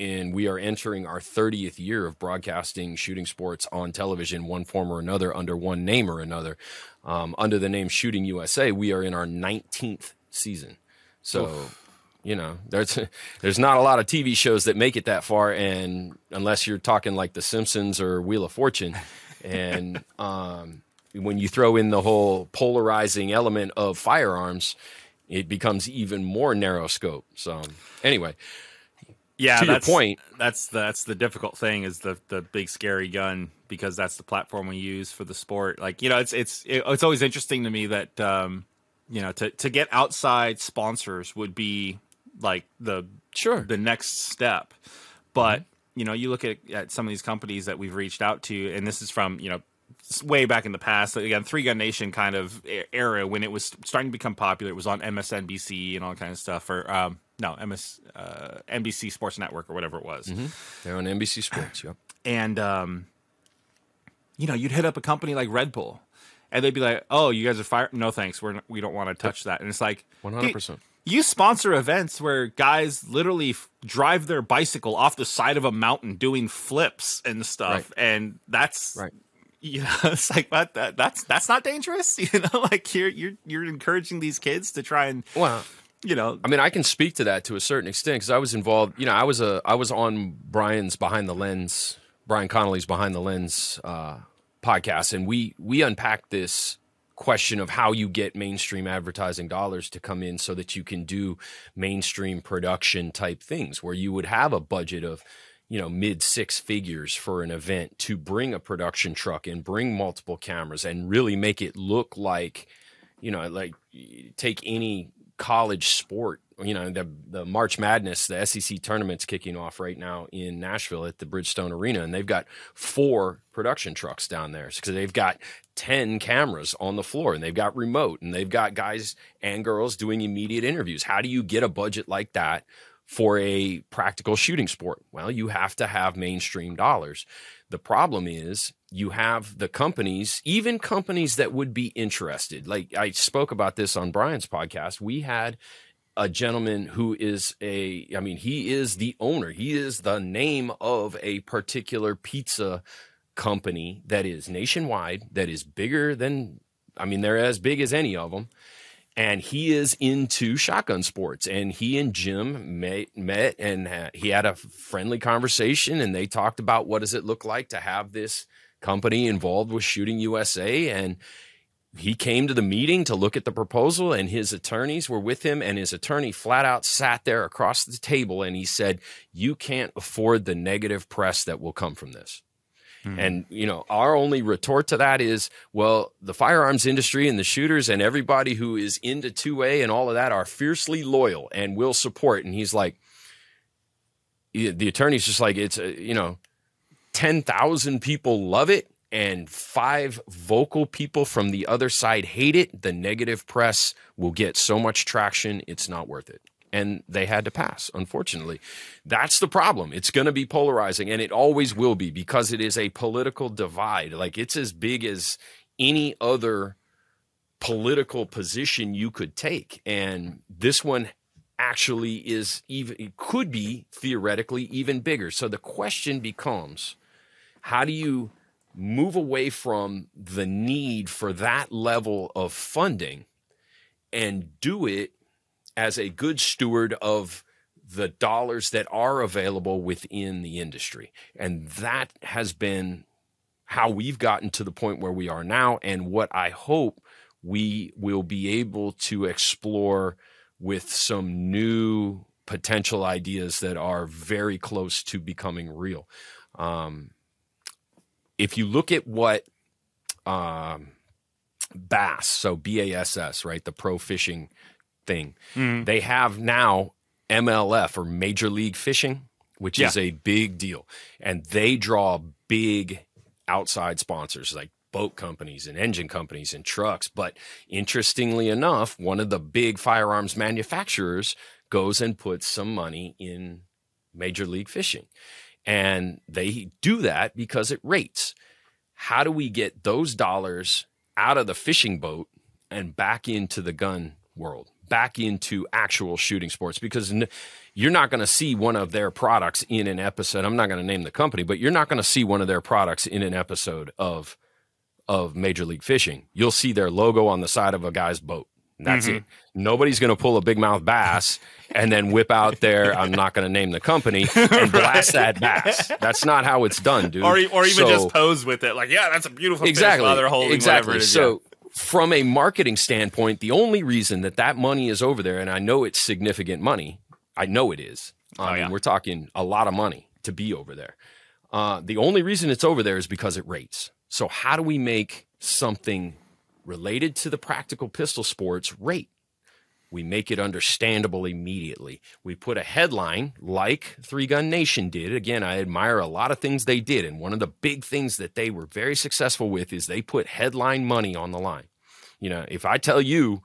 [SPEAKER 2] and we are entering our 30th year of broadcasting shooting sports on television, one form or another, under one name or another. Um, under the name Shooting USA, we are in our 19th season. So, Oof. you know, there's (laughs) there's not a lot of TV shows that make it that far, and unless you're talking like The Simpsons or Wheel of Fortune, (laughs) and um, when you throw in the whole polarizing element of firearms, it becomes even more narrow scope. So, anyway
[SPEAKER 1] yeah,
[SPEAKER 2] to
[SPEAKER 1] that's,
[SPEAKER 2] your point,
[SPEAKER 1] that's the, that's the difficult thing is the the big scary gun because that's the platform we use for the sport. Like you know, it's it's it's always interesting to me that um, you know to to get outside sponsors would be like the
[SPEAKER 2] sure
[SPEAKER 1] the next step, but. Mm-hmm. You know, you look at, at some of these companies that we've reached out to, and this is from you know way back in the past. Again, Three Gun Nation kind of era when it was starting to become popular. It was on MSNBC and all kind of stuff. Or um, no, MS uh, NBC Sports Network or whatever it was.
[SPEAKER 2] Mm-hmm. They're on NBC Sports. Yep.
[SPEAKER 1] And um, you know, you'd hit up a company like Red Bull, and they'd be like, "Oh, you guys are fired? No, thanks. We're we don't want to touch that." And it's like,
[SPEAKER 2] one hundred percent.
[SPEAKER 1] You sponsor events where guys literally f- drive their bicycle off the side of a mountain doing flips and stuff, right. and that's
[SPEAKER 2] right
[SPEAKER 1] know, (laughs) it's like what that, that's that's not dangerous. (laughs) You know, like you're you're you're encouraging these kids to try and
[SPEAKER 2] well,
[SPEAKER 1] you know.
[SPEAKER 2] I mean, I can speak to that to a certain extent because I was involved. You know, I was a I was on Brian's Behind the Lens, Brian Connolly's Behind the Lens uh, podcast, and we we unpacked this question of how you get mainstream advertising dollars to come in so that you can do mainstream production type things where you would have a budget of you know mid six figures for an event to bring a production truck and bring multiple cameras and really make it look like you know like take any college sport you know the the March Madness the SEC tournament's kicking off right now in Nashville at the Bridgestone Arena and they've got four production trucks down there because they've got 10 cameras on the floor and they've got remote and they've got guys and girls doing immediate interviews. How do you get a budget like that for a practical shooting sport? Well, you have to have mainstream dollars. The problem is you have the companies, even companies that would be interested. Like I spoke about this on Brian's podcast. We had a gentleman who is a, I mean, he is the owner, he is the name of a particular pizza company that is nationwide, that is bigger than, I mean, they're as big as any of them and he is into shotgun sports. And he and jim met, met and ha- he had a friendly conversation and they talked about what does it look like to have this company involved with shooting usa and he came to the meeting to look at the proposal and his attorneys were with him and his attorney flat out sat there across the table and he said you can't afford the negative press that will come from this Mm-hmm. And, you know, our only retort to that is, well, the firearms industry and the shooters and everybody who is into 2A and all of that are fiercely loyal and will support. And he's like, the attorney's just like, it's, a, you know, 10,000 people love it and five vocal people from the other side hate it. The negative press will get so much traction, it's not worth it and they had to pass, unfortunately. That's the problem. It's going to be polarizing, and it always will be because it is a political divide. Like it's as big as any other political position you could take. And this one actually is even, it could be theoretically even bigger. So the question becomes how do you move away from the need for that level of funding and do it as a good steward of the dollars that are available within the industry. And that has been how we've gotten to the point where we are now, and what I hope we will be able to explore with some new potential ideas that are very close to becoming real. Um, if you look at what um, BASS, so B A S S, right, the pro fishing thing. Mm. They have now MLF or Major League Fishing, which yeah. is a big deal. And they draw big outside sponsors like boat companies and engine companies and trucks. But interestingly enough, one of the big firearms manufacturers goes and puts some money in Major League Fishing. And they do that because it rates. How do we get those dollars out of the fishing boat and back into the gun world, back into actual shooting sports? Because you're not going to see one of their products in an episode. I'm not going to name the company, but you're not going to see one of their products in an episode of of Major League Fishing. You'll see their logo on the side of a guy's boat. That's mm-hmm. it. Nobody's going to pull a big mouth bass and then whip out there. I'm not going to name the company (laughs) and right. blast that bass. That's not how it's done, dude.
[SPEAKER 1] Or, or even so, just pose with it, like, yeah, that's a beautiful
[SPEAKER 2] exactly.
[SPEAKER 1] while they're holding
[SPEAKER 2] exactly.
[SPEAKER 1] Is,
[SPEAKER 2] so,
[SPEAKER 1] yeah.
[SPEAKER 2] From a marketing standpoint, the only reason that that money is over there, and I know it's significant money, I know it is. I oh, mean, yeah. we're talking a lot of money to be over there. Uh, the only reason it's over there is because it rates. So, how do we make something related to the practical pistol sports rate. We make it understandable immediately. We put a headline like Three Gun Nation did. Again, I admire a lot of things they did. And one of the big things that they were very successful with is they put headline money on the line. You know, if I tell you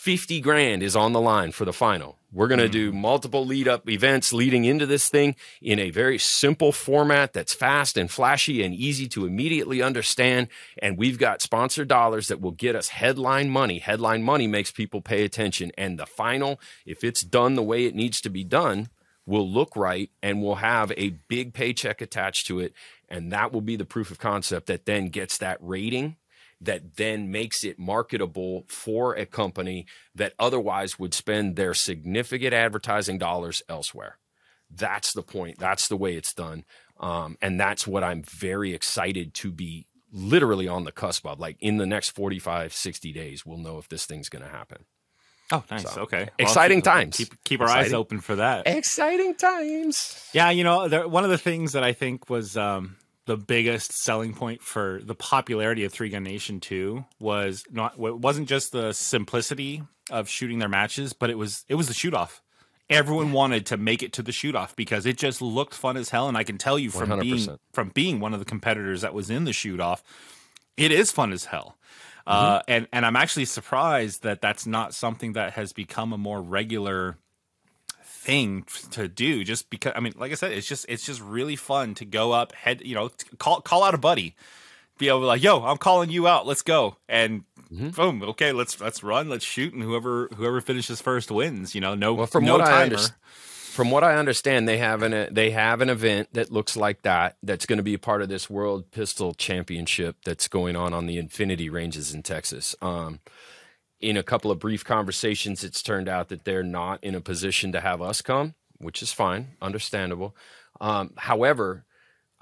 [SPEAKER 2] 50 grand is on the line for the final, we're going to mm. do multiple lead up events leading into this thing in a very simple format that's fast and flashy and easy to immediately understand. And we've got sponsor dollars that will get us headline money. Headline money makes people pay attention. And the final, if it's done the way it needs to be done, will look right and will have a big paycheck attached to it. And that will be the proof of concept that then gets that rating that then makes it marketable for a company that otherwise would spend their significant advertising dollars elsewhere. That's the point. That's the way it's done. Um, and that's what I'm very excited to be literally on the cusp of. Like in the next 45, 60 days, we'll know if this thing's going to happen.
[SPEAKER 1] Oh, nice. So, okay. Well,
[SPEAKER 2] exciting
[SPEAKER 1] keep,
[SPEAKER 2] times.
[SPEAKER 1] Keep, keep our exciting. eyes open for that.
[SPEAKER 2] Exciting times.
[SPEAKER 1] Yeah, you know, there, one of the things that I think was um, the biggest selling point for the popularity of Three Gun Nation 2 was not it wasn't just the simplicity of shooting their matches, but it was it was the shoot off. Everyone wanted to make it to the shoot off because it just looked fun as hell. And I can tell you from 100%. being from being one of the competitors that was in the shoot off, it is fun as hell. Mm-hmm. Uh, and and I'm actually surprised that that's not something that has become a more regular thing to do just because I mean like I said it's just it's just really fun to go up head you know call call out a buddy be able to like yo I'm calling you out let's go and mm-hmm. boom okay let's let's run let's shoot and whoever whoever finishes first wins you know no well, from no what timer. I understand
[SPEAKER 2] from what I understand, they have an they have an event that looks like that. That's going to be a part of this World Pistol Championship that's going on on the Infinity Ranges in Texas. Um, in a couple of brief conversations, it's turned out that they're not in a position to have us come, which is fine, understandable. Um, however,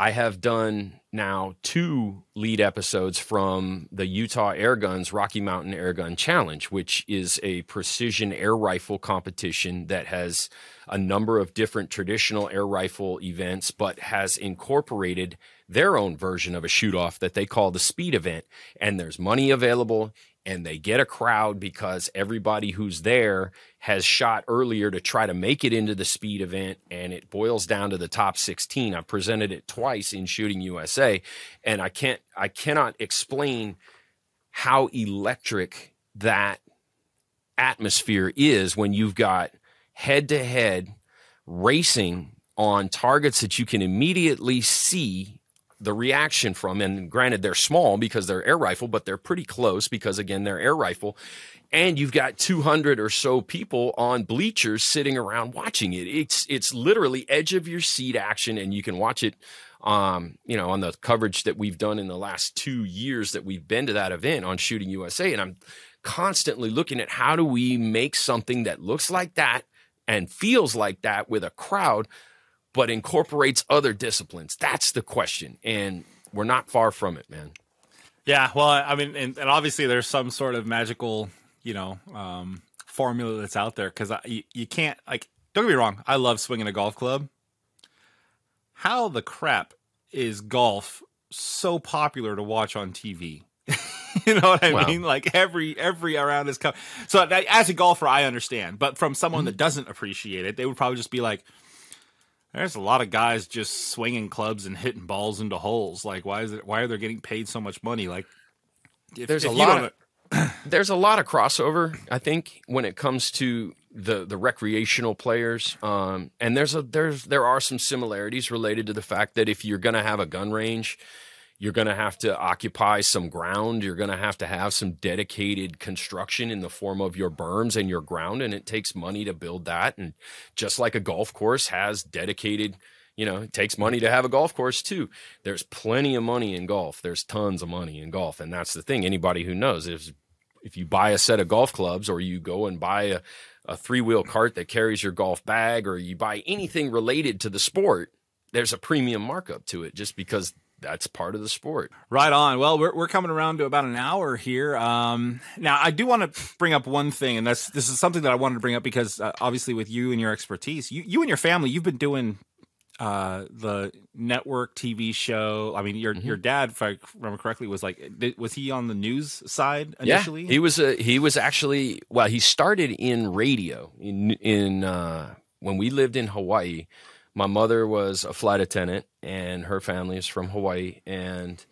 [SPEAKER 2] I have done now two lead episodes from the Utah Air Guns Rocky Mountain Air Gun Challenge, which is a precision air rifle competition that has a number of different traditional air rifle events, but has incorporated their own version of a shoot off that they call the speed event. And there's money available and they get a crowd because everybody who's there has shot earlier to try to make it into the speed event and it boils down to the top 16 i've presented it twice in shooting usa and i can't i cannot explain how electric that atmosphere is when you've got head to head racing on targets that you can immediately see the reaction from. And granted, they're small because they're air rifle, but they're pretty close because, again, they're air rifle. And you've got 200 or so people on bleachers sitting around watching it. It's it's literally edge of your seat action, and you can watch it. Um, you know, on the coverage that we've done in the last two years that we've been to that event on Shooting USA, and I'm constantly looking at how do we make something that looks like that and feels like that with a crowd but incorporates other disciplines? That's the question. And we're not far from it, man.
[SPEAKER 1] Yeah, well, I mean, and, and obviously there's some sort of magical, you know, um, formula that's out there because you, you can't, like, don't get me wrong, I love swinging a golf club. How the crap is golf so popular to watch on TV? (laughs) you know what I mean? Like every every round is coming. So as a golfer, I understand, but from someone mm-hmm. that doesn't appreciate it, they would probably just be like, There's a lot of guys just swinging clubs and hitting balls into holes. Like, why is it? Why are they getting paid so much money? Like,
[SPEAKER 2] if, there's if a lot. Of, (clears throat) there's a lot of crossover. I think when it comes to the the recreational players, um, and there's a there's there are some similarities related to the fact that if you're going to have a gun range, you're going to have to occupy some ground. You're going to have to have some dedicated construction in the form of your berms and your ground. And it takes money to build that. And just like a golf course has dedicated, you know, it takes money to have a golf course too. There's plenty of money in golf. There's tons of money in golf. And that's the thing. Anybody who knows if, if you buy a set of golf clubs or you go and buy a, a three wheel cart that carries your golf bag or you buy anything related to the sport, there's a premium markup to it just because that's part of the sport.
[SPEAKER 1] Right on. Well, we're, we're coming around to about an hour here. Um, now, I do want to bring up one thing, and that's this is something that I wanted to bring up because uh, obviously, with you and your expertise, you you and your family, you've been doing uh, the network TV show. I mean, your mm-hmm. your dad, if I remember correctly, was like, was he on the news side initially?
[SPEAKER 2] Yeah, he was. A, he was actually. Well, he started in radio in in uh, when we lived in Hawaii my mother was a flight attendant and her family is from Hawaii. And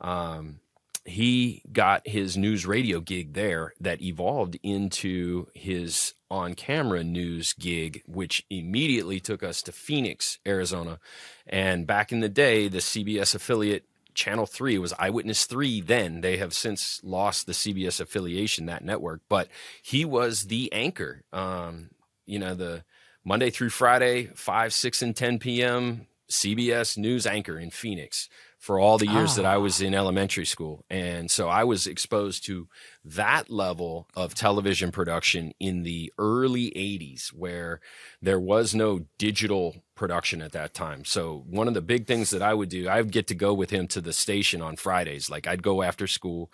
[SPEAKER 2] um, he got his news radio gig there that evolved into his on camera news gig, which immediately took us to Phoenix, Arizona. And back in the day, the CBS affiliate Channel 3 was Eyewitness 3 then. They have since lost the CBS affiliation, that network, but he was the anchor. Um, you know, the Monday through Friday, 5, 6, and 10 p.m., CBS news anchor in Phoenix for all the years that I was ah. in elementary school. And so I was exposed to that level of television production in the early 80s where there was no digital production at that time. So one of the big things that I would do, I would get to go with him to the station on Fridays. Like I'd go after school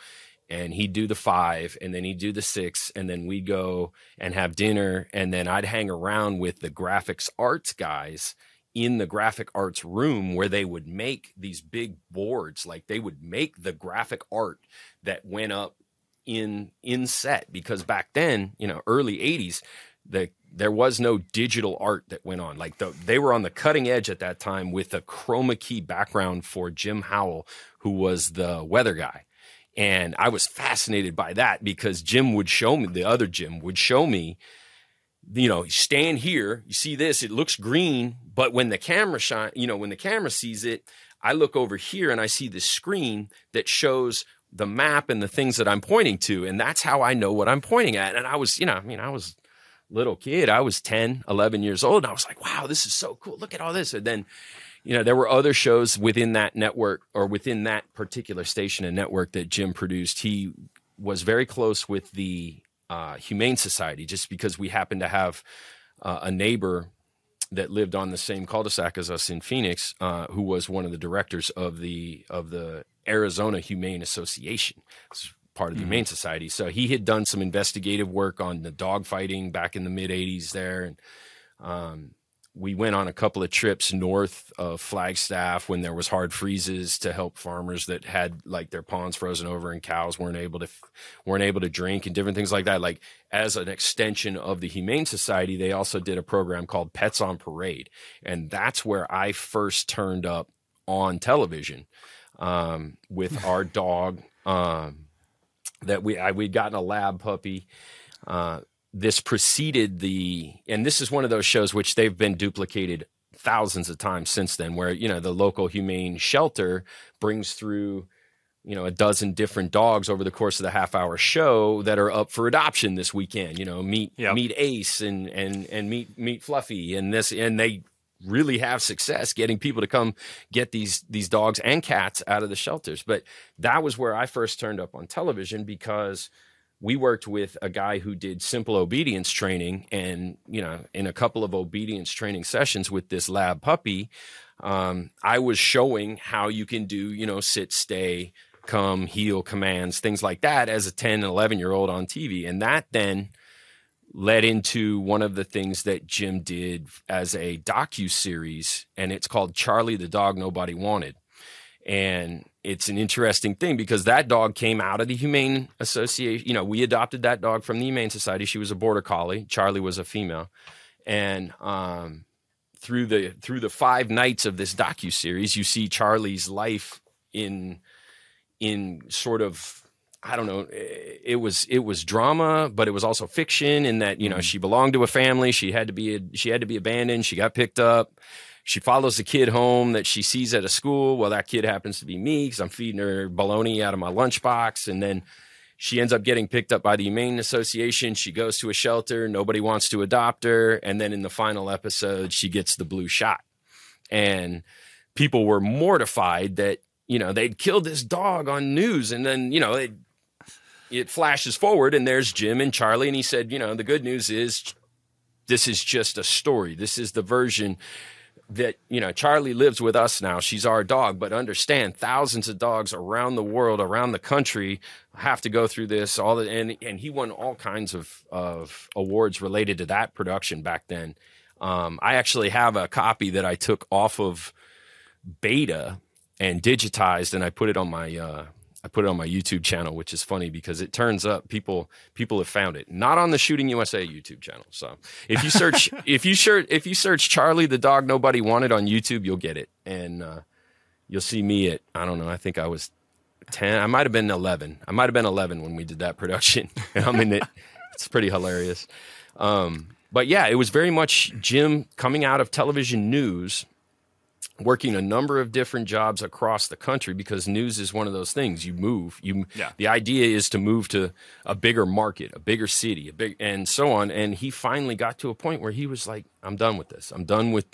[SPEAKER 2] and he'd do the five and then he'd do the six and then we'd go and have dinner and then i'd hang around with the graphics arts guys in the graphic arts room where they would make these big boards. Like they would make the graphic art that went up in in set because back then you know early 80s the there was no digital art that went on. Like the, they were on the cutting edge at that time with a chroma key background for jim howell who was the weather guy and I was fascinated by that because Jim would show me, the other Jim would show me, you know, stand here, you see this, it looks green, but when the camera shine, you know, when the camera sees it, I look over here and I see the screen that shows the map and the things that I'm pointing to. And that's how I know what I'm pointing at. And I was, you know, I mean, I was little kid. I was 10, 11 years old. And I was like, wow, this is so cool. Look at all this. And then you know, there were other shows within that network or within that particular station and network that Jim produced. He was very close with the uh, Humane Society just because we happened to have uh, a neighbor that lived on the same cul-de-sac as us in Phoenix, uh, who was one of the directors of the of the Arizona Humane Association. It's part of the mm-hmm. Humane Society. So he had done some investigative work on the dog fighting back in the mid '80s there, and um, we went on a couple of trips north of Flagstaff when there was hard freezes to help farmers that had like their ponds frozen over and cows weren't able to weren't able to drink and different things like that. Like as an extension of the Humane Society, they also did a program called Pets on Parade, and that's where I first turned up on television um, with (laughs) our dog um, that we I, we'd gotten a lab puppy. Uh, this preceded the, and this is one of those shows which they've been duplicated thousands of times since then, where, you know, the local humane shelter brings through, you know, a dozen different dogs over the course of the half hour show that are up for adoption this weekend. You know, meet yep. meet Ace and and and meet meet Fluffy and this and they really have success getting people to come get these these dogs and cats out of the shelters. But that was where I first turned up on television because we worked with a guy who did simple obedience training and you know in a couple of obedience training sessions with this lab puppy um, i was showing how you can do you know sit stay come heel commands things like that as a 10 and 11 year old on tv and that then led into one of the things that jim did as a docu series and it's called charlie the dog nobody wanted and it's an interesting thing because that dog came out of the Humane Association. You know, we adopted that dog from the Humane Society. She was a border collie. Charlie was a female. And um, through the through the five nights of this docu series, you see Charlie's life in in sort of I don't know. It was it was drama, but it was also fiction in that you know mm-hmm. she belonged to a family. She had to be she had to be abandoned. She got picked up. She follows the kid home that she sees at a school. Well, that kid happens to be me because I'm feeding her bologna out of my lunchbox, and then she ends up getting picked up by the Humane Association. She goes to a shelter. Nobody wants to adopt her, and then in the final episode, she gets the blue shot, and people were mortified that you know they'd killed this dog on news, and then you know it it flashes forward and there's Jim and Charlie. And he said, you know, the good news is this is just a story. This is the version that, you know, Charlie lives with us now. She's our dog. But understand thousands of dogs around the world, around the country have to go through this. All the, and, and he won all kinds of, of awards related to that production back then. Um, I actually have a copy that I took off of beta and digitized and I put it on my uh, I put it on my YouTube channel, which is funny because it turns up people people have found it. Not on the Shooting USA YouTube channel. So if you search (laughs) if you search if you search Charlie the dog nobody wanted on YouTube, you'll get it, and uh, you'll see me at I don't know. I think I was ten. I might have been eleven. I might have been eleven when we did that (laughs) production, and I'm in it. It's pretty hilarious. Um, but yeah, it was very much Jim coming out of television news working a number of different jobs across the country because news is one of those things. You move you yeah. the idea is to move to a bigger market a bigger city a big and so on. And he finally got to a point where he was like I'm done with this. I'm done with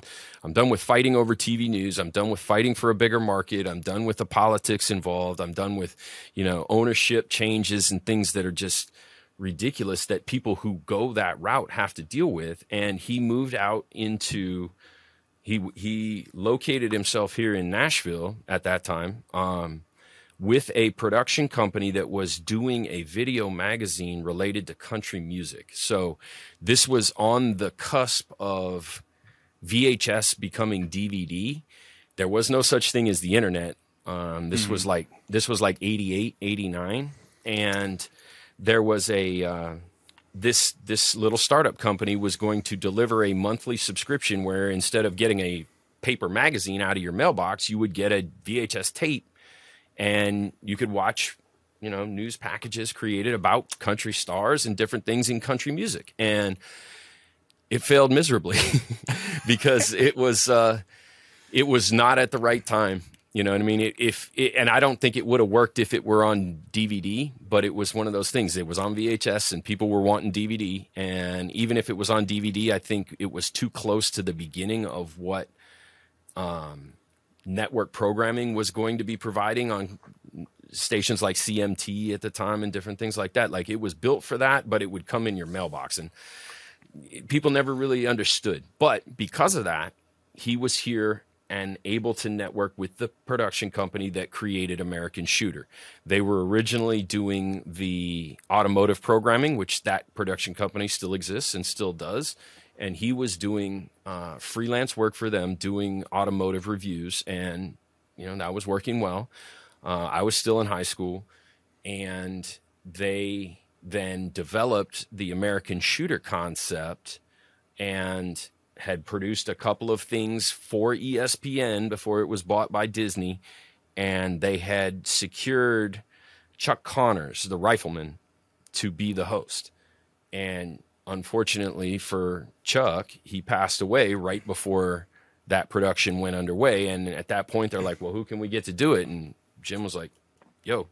[SPEAKER 2] I'm done with fighting over TV news. I'm done with fighting for a bigger market. I'm done with the politics involved. I'm done with you know ownership changes and things that are just ridiculous that people who go that route have to deal with. And he moved out into he he located himself here in Nashville at that time um, with a production company that was doing a video magazine related to country music. So this was on the cusp of VHS becoming DVD. There was no such thing as the internet. Um, this mm-hmm. was like this was like 88, 89 and there was a uh, this this little startup company was going to deliver a monthly subscription where instead of getting a paper magazine out of your mailbox, you would get a VHS tape and you could watch, you know, news packages created about country stars and different things in country music. And it failed miserably (laughs) because it was uh, it was not at the right time. You know what I mean? If it, and I don't think it would have worked if it were on DVD, but it was one of those things. It was on VHS, and people were wanting DVD. And even if it was on DVD, I think it was too close to the beginning of what um, network programming was going to be providing on stations like CMT at the time and different things like that. Like it was built for that, but it would come in your mailbox, and people never really understood. But because of that, he was here and able to network with the production company that created American Shooter. They were originally doing the automotive programming, which that production company still exists and still does. And he was doing uh, freelance work for them, doing automotive reviews, and you know that was working well. Uh, I was still in high school, and they then developed the American Shooter concept, and had produced a couple of things for ESPN before it was bought by Disney, and they had secured Chuck Connors, the rifleman, to be the host. And unfortunately for Chuck, he passed away right before that production went underway. And at that point, they're like, "Well, who can we get to do it?" And Jim was like, "Yo,"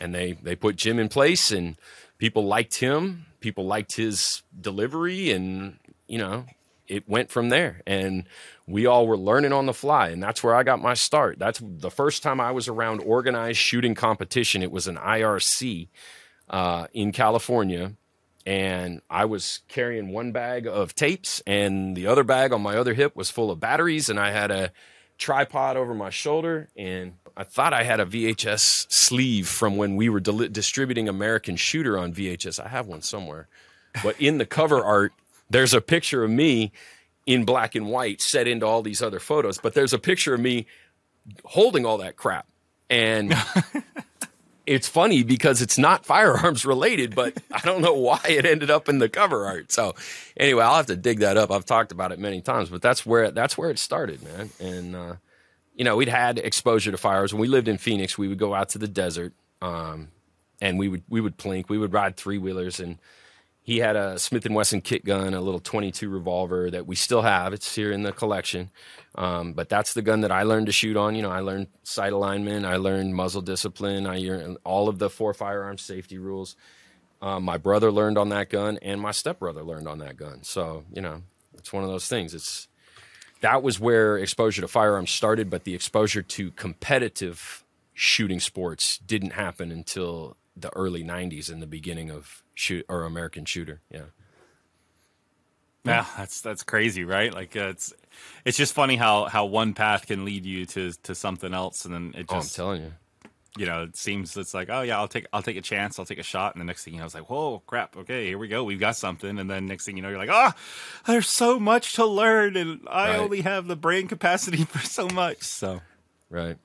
[SPEAKER 2] and they they put Jim in place, and people liked him. People liked his delivery, and you know it went from there. And we all were learning on the fly and that's where i got my start. That's the first time i was around organized shooting competition. It was an irc uh, in california and i was carrying one bag of tapes and the other bag on my other hip was full of batteries and i had a tripod over my shoulder and i thought i had a vhs sleeve from when we were distributing american shooter on vhs i have one somewhere. But in the cover art there's a picture of me in black and white set into all these other photos, but there's a picture of me holding all that crap. And (laughs) it's funny because it's not firearms related, but I don't know why it ended up in the cover art. So anyway, I'll have to dig that up. I've talked about it many times, but that's where that's where it started, man. And uh, you know, we'd had exposure to firearms when we lived in Phoenix. We would go out to the desert, um, and we would we would plink. We would ride three wheelers, and he had a Smith and Wesson kit gun, a little 22 revolver that we still have. It's here in the collection. Um, but that's the gun that I learned to shoot on. You know, I learned sight alignment, I learned muzzle discipline, I learned all of the four firearm safety rules. Um, my brother learned on that gun, and my stepbrother learned on that gun. So you know, it's one of those things. It's that was where exposure to firearms started, but the exposure to competitive shooting sports didn't happen until the early '90s and the beginning of shoot or American Shooter. Yeah.
[SPEAKER 1] Yeah, that's that's crazy, right? Like uh, it's it's just funny how how one path can lead you to to something else, and then it just.
[SPEAKER 2] Oh, I'm telling you.
[SPEAKER 1] You know, it seems it's like, oh yeah, I'll take I'll take a chance, I'll take a shot, and the next thing you know, it's like, whoa, crap, okay, here we go, we've got something, and then next thing you know, you're like, ah, oh, there's so much to learn, and I right. only have the brain capacity (laughs) for so much. So,
[SPEAKER 2] right.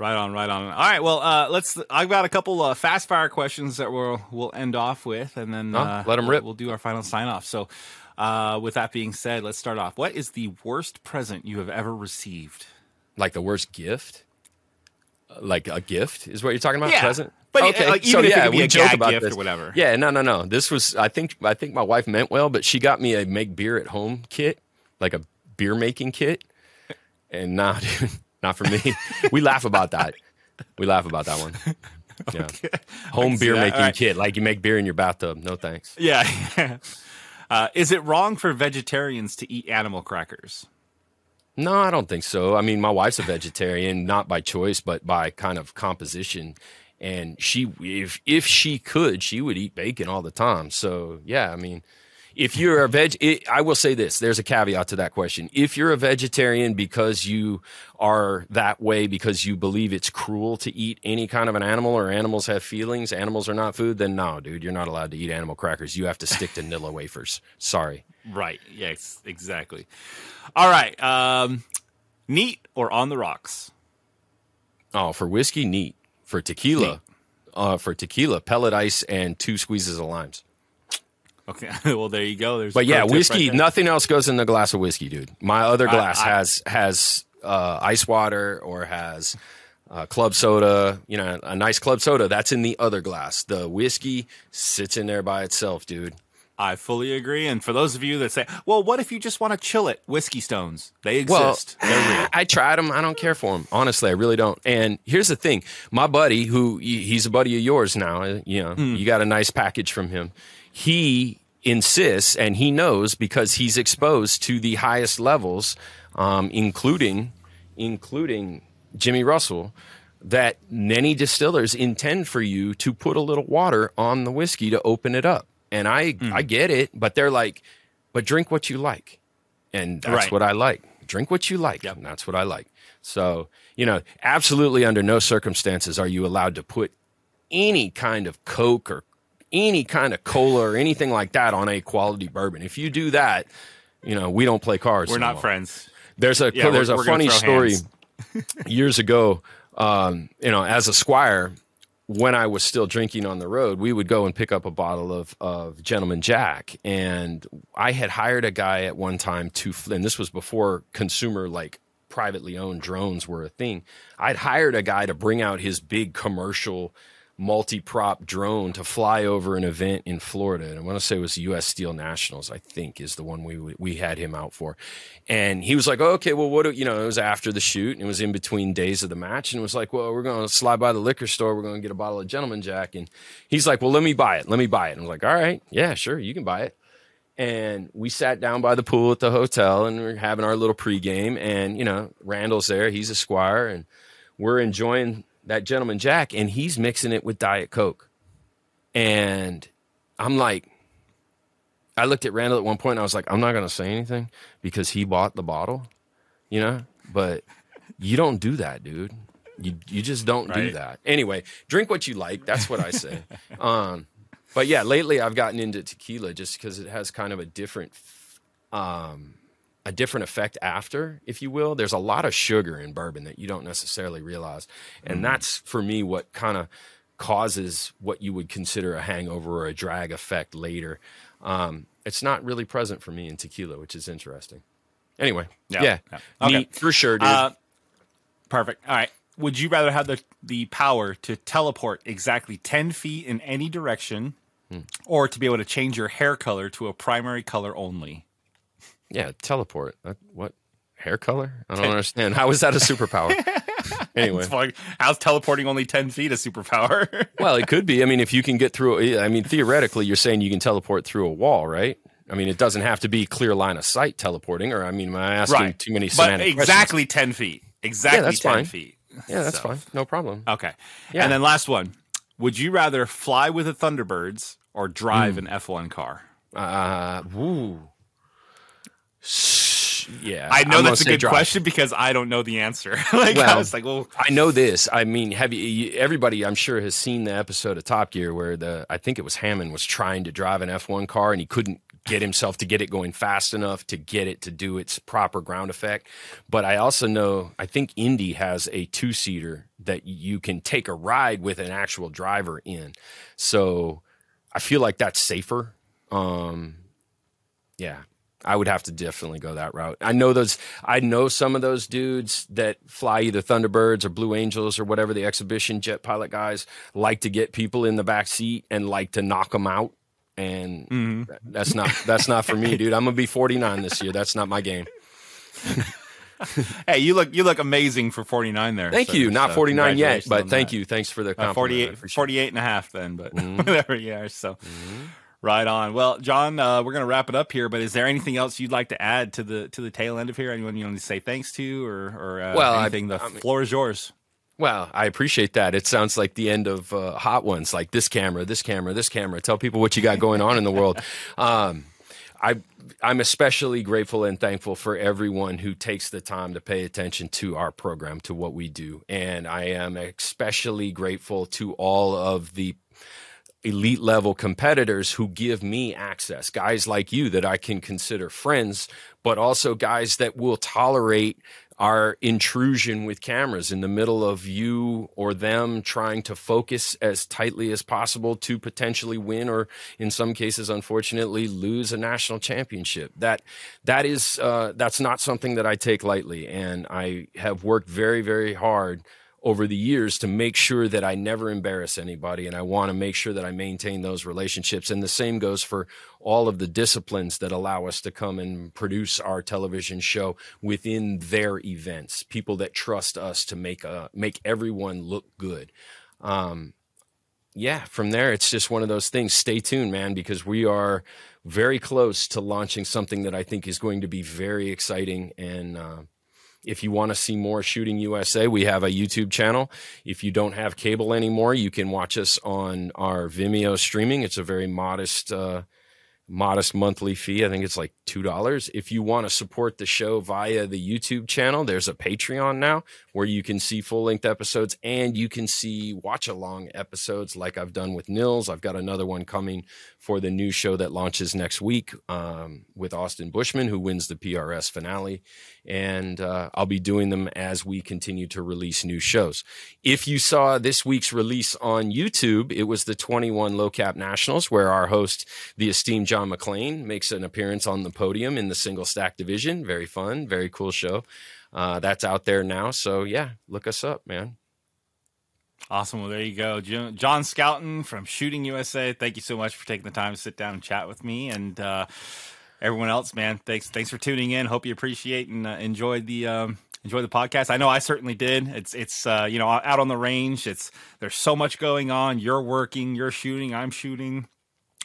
[SPEAKER 1] Right on, right on. All right, well, uh, let's. I've got a couple uh, fast fire questions that we'll we'll end off with, and then uh,
[SPEAKER 2] let them rip.
[SPEAKER 1] We'll do our final sign off. So, uh, with that being said, let's start off. What is the worst present you have ever received?
[SPEAKER 2] Like the worst gift? Like a gift is what you're talking about?
[SPEAKER 1] Yeah.
[SPEAKER 2] Present?
[SPEAKER 1] But okay, like, even so, if yeah, it could be a gag gift this. or whatever.
[SPEAKER 2] Yeah, no, no, no. This was I think I think my wife meant well, but she got me a make beer at home kit, like a beer making kit. And nah, (laughs) dude, not for me. we laugh about that. We laugh about that one. (laughs) Yeah. Okay. Home beer making right. kit, like you make beer in your bathtub. No thanks.
[SPEAKER 1] Yeah. (laughs) uh, is it wrong for vegetarians to eat animal crackers?
[SPEAKER 2] No, I don't think so. I mean, my wife's a vegetarian, not by choice, but by kind of composition. And she, if if she could, she would eat bacon all the time. So yeah, I mean, if you're a veg, it, I will say this: there's a caveat to that question. If you're a vegetarian because you are that way because you believe it's cruel to eat any kind of an animal or animals have feelings, animals are not food, then no, dude, you're not allowed to eat animal crackers. You have to stick to Nilla wafers. Sorry.
[SPEAKER 1] Right. Yes. Exactly. All right. Um, neat or on the rocks?
[SPEAKER 2] Oh, for whiskey, neat. For tequila, uh, for tequila, pellet ice and two squeezes of limes.
[SPEAKER 1] Okay, (laughs) well there you go. There's
[SPEAKER 2] but yeah, whiskey. Right nothing else goes in the glass of whiskey, dude. My other glass I, I, has has uh, ice water or has uh, club soda. You know, a nice club soda. That's in the other glass. The whiskey sits in there by itself, dude.
[SPEAKER 1] I fully agree. And for those of you that say, "Well, what if you just want to chill it?" Whiskey stones, they exist.
[SPEAKER 2] Well, I tried them. I don't care for them. Honestly, I really don't. And here's the thing: my buddy, who he's a buddy of yours now, you know, mm. you got a nice package from him. He insists and he knows because he's exposed to the highest levels, um, including including Jimmy Russell, that many distillers intend for you to put a little water on the whiskey to open it up. And I mm. I get it, but they're like, but drink what you like. And that's right. what I like. Drink what you like. Yep. And that's what I like. So, you know, absolutely under no circumstances are you allowed to put any kind of Coke or any kind of cola or anything like that on a quality bourbon. If you do that, you know, we don't play cards.
[SPEAKER 1] We're not friends.
[SPEAKER 2] There's a yeah, there's a funny story (laughs) years ago. Um, you know, as a squire, when I was still drinking on the road, we would go and pick up a bottle of of Gentleman Jack, and I had hired a guy at one time to, and this was before consumer like privately owned drones were a thing. I'd hired a guy to bring out his big commercial multi-prop drone to fly over an event in Florida. And I want to say it was U.S. Steel Nationals, I think, is the one we we had him out for. And he was like, oh, "Okay, well, what? Do, you know, it was after the shoot, and it was in between days of the match, and it was like, well, we're going to slide by the liquor store, we're going to get a bottle of Gentleman Jack." And he's like, "Well, let me buy it. Let me buy it." And I'm like, "All right, yeah, sure, you can buy it." And we sat down by the pool at the hotel, and we're having our little pregame. And you know, Randall's there; he's a squire, and we're enjoying that gentleman Jack, and he's mixing it with Diet Coke. And I'm like, I looked at Randall at one point and I was like, I'm not going to say anything because he bought the bottle, you know? But you don't do that, dude. You you just don't right. do that. Anyway, drink what you like. That's what I say. (laughs) um, but yeah, lately I've gotten into tequila just because it has kind of a different um, a different effect after, if you will. There's a lot of sugar in bourbon that you don't necessarily realize. And mm. that's for me what kind of causes what you would consider a hangover or a drag effect later. Um, it's not really present for me in tequila, which is interesting. Anyway, yeah, yeah. yeah. Okay. neat for sure, dude. Uh,
[SPEAKER 1] perfect. All right. Would you rather have the the power to teleport exactly ten feet in any direction, hmm. or to be able to change your hair color to a primary color only?
[SPEAKER 2] Yeah, teleport. what hair color? I don't understand. How is that a superpower? (laughs) anyway,
[SPEAKER 1] like, how's teleporting only ten feet a superpower? (laughs)
[SPEAKER 2] well, it could be. I mean, if you can get through, I mean, theoretically, you're saying you can teleport through a wall, right? I mean, it doesn't have to be clear line of sight teleporting, or I mean, am I asking right. too many
[SPEAKER 1] but exactly
[SPEAKER 2] questions?
[SPEAKER 1] ten feet. Exactly yeah, that's 10 fine. feet.
[SPEAKER 2] Yeah, that's so. fine. No problem.
[SPEAKER 1] Okay. Yeah. And then last one. Would you rather fly with the Thunderbirds or drive mm. an F1 car?
[SPEAKER 2] Uh, woo. Yeah,
[SPEAKER 1] I know I'm that's a good drive. question because I don't know the answer. (laughs) like well, I was like, well,
[SPEAKER 2] I know this. I mean, have you? Everybody, I'm sure, has seen the episode of Top Gear where the I think it was Hammond was trying to drive an F1 car and he couldn't get himself to get it going fast enough to get it to do its proper ground effect. But I also know I think Indy has a two seater that you can take a ride with an actual driver in. So I feel like that's safer. Um, yeah, I would have to definitely go that route. I know those. I know some of those dudes that fly either Thunderbirds or Blue Angels or whatever the exhibition jet pilot guys like to get people in the back seat and like to knock them out. And mm-hmm. that's not that's not for me, (laughs) dude. I'm gonna be 49 this year. That's not my game.
[SPEAKER 1] hey, you look you look amazing for 49 there.
[SPEAKER 2] Thank you. Not 49 yet, but thank that. you. Thanks for the uh, compliment.
[SPEAKER 1] Uh, 48, 48 and a half then, but mm-hmm. (laughs) whatever you are. So. Mm-hmm. Right on. Well, John, uh, we're going to wrap it up here. But is there anything else you'd like to add to the to the tail end of here? Anyone you want to say thanks to, or or uh, well, anything? I, the I mean, floor is yours.
[SPEAKER 2] Well, I appreciate that. It sounds like the end of uh, Hot Ones, like this camera, this camera, this camera. Tell people what you got going on in the world. (laughs) Um, I I'm especially grateful and thankful for everyone who takes the time to pay attention to our program, to what we do, and I am especially grateful to all of the elite level competitors who give me access, guys like you that I can consider friends, but also guys that will tolerate our intrusion with cameras in the middle of you or them trying to focus as tightly as possible to potentially win or in some cases unfortunately lose a national championship. That that is uh, that's not something that i take lightly and i have worked very very hard over the years to make sure that I never embarrass anybody. And I want to make sure that I maintain those relationships. And the same goes for all of the disciplines that allow us to come and produce our television show within their events, people that trust us to make, a, uh, make everyone look good. Um, yeah, from there, it's just one of those things. Stay tuned, man, because we are very close to launching something that I think is going to be very exciting and, uh, if you want to see more Shooting USA, we have a YouTube channel. If you don't have cable anymore, you can watch us on our Vimeo streaming. It's a very modest uh, modest monthly fee. I think it's like $2. If you want to support the show via the YouTube channel, there's a Patreon now where you can see full length episodes and you can see watch along episodes like I've done with Nils. I've got another one coming for the new show that launches next week um, with Austin Buschman, who wins the PRS finale. And uh, I'll be doing them as we continue to release new shows. If you saw this week's release on YouTube, it was the 21 Lo Cap Nationals, where our host, the esteemed John McClain, makes an appearance on the podium in the single stack division. Very fun, very cool show. Uh, that's out there now. So yeah, look us up, man.
[SPEAKER 1] Awesome. Well, there you go. John Scoutten from Shooting USA. Thank you so much for taking the time to sit down and chat with me. And uh, everyone else, man, thanks thanks for tuning in. Hope you appreciate and uh, enjoyed the um, enjoy the podcast. I know I certainly did. It's it's uh, you know out on the range. It's there's so much going on. You're working, you're shooting, I'm shooting.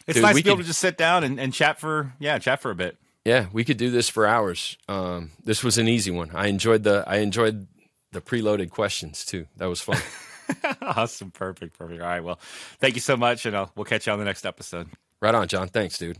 [SPEAKER 1] It's Dude, nice to be able to just sit down and, and chat for yeah chat for a bit.
[SPEAKER 2] Yeah, we could do this for hours. Um, this was an easy one. I enjoyed the I enjoyed the preloaded questions too. That was fun. (laughs)
[SPEAKER 1] awesome, perfect, perfect. All right, well, thank you so much, and I'll, we'll catch you on the next episode.
[SPEAKER 2] Right on, John. Thanks, dude.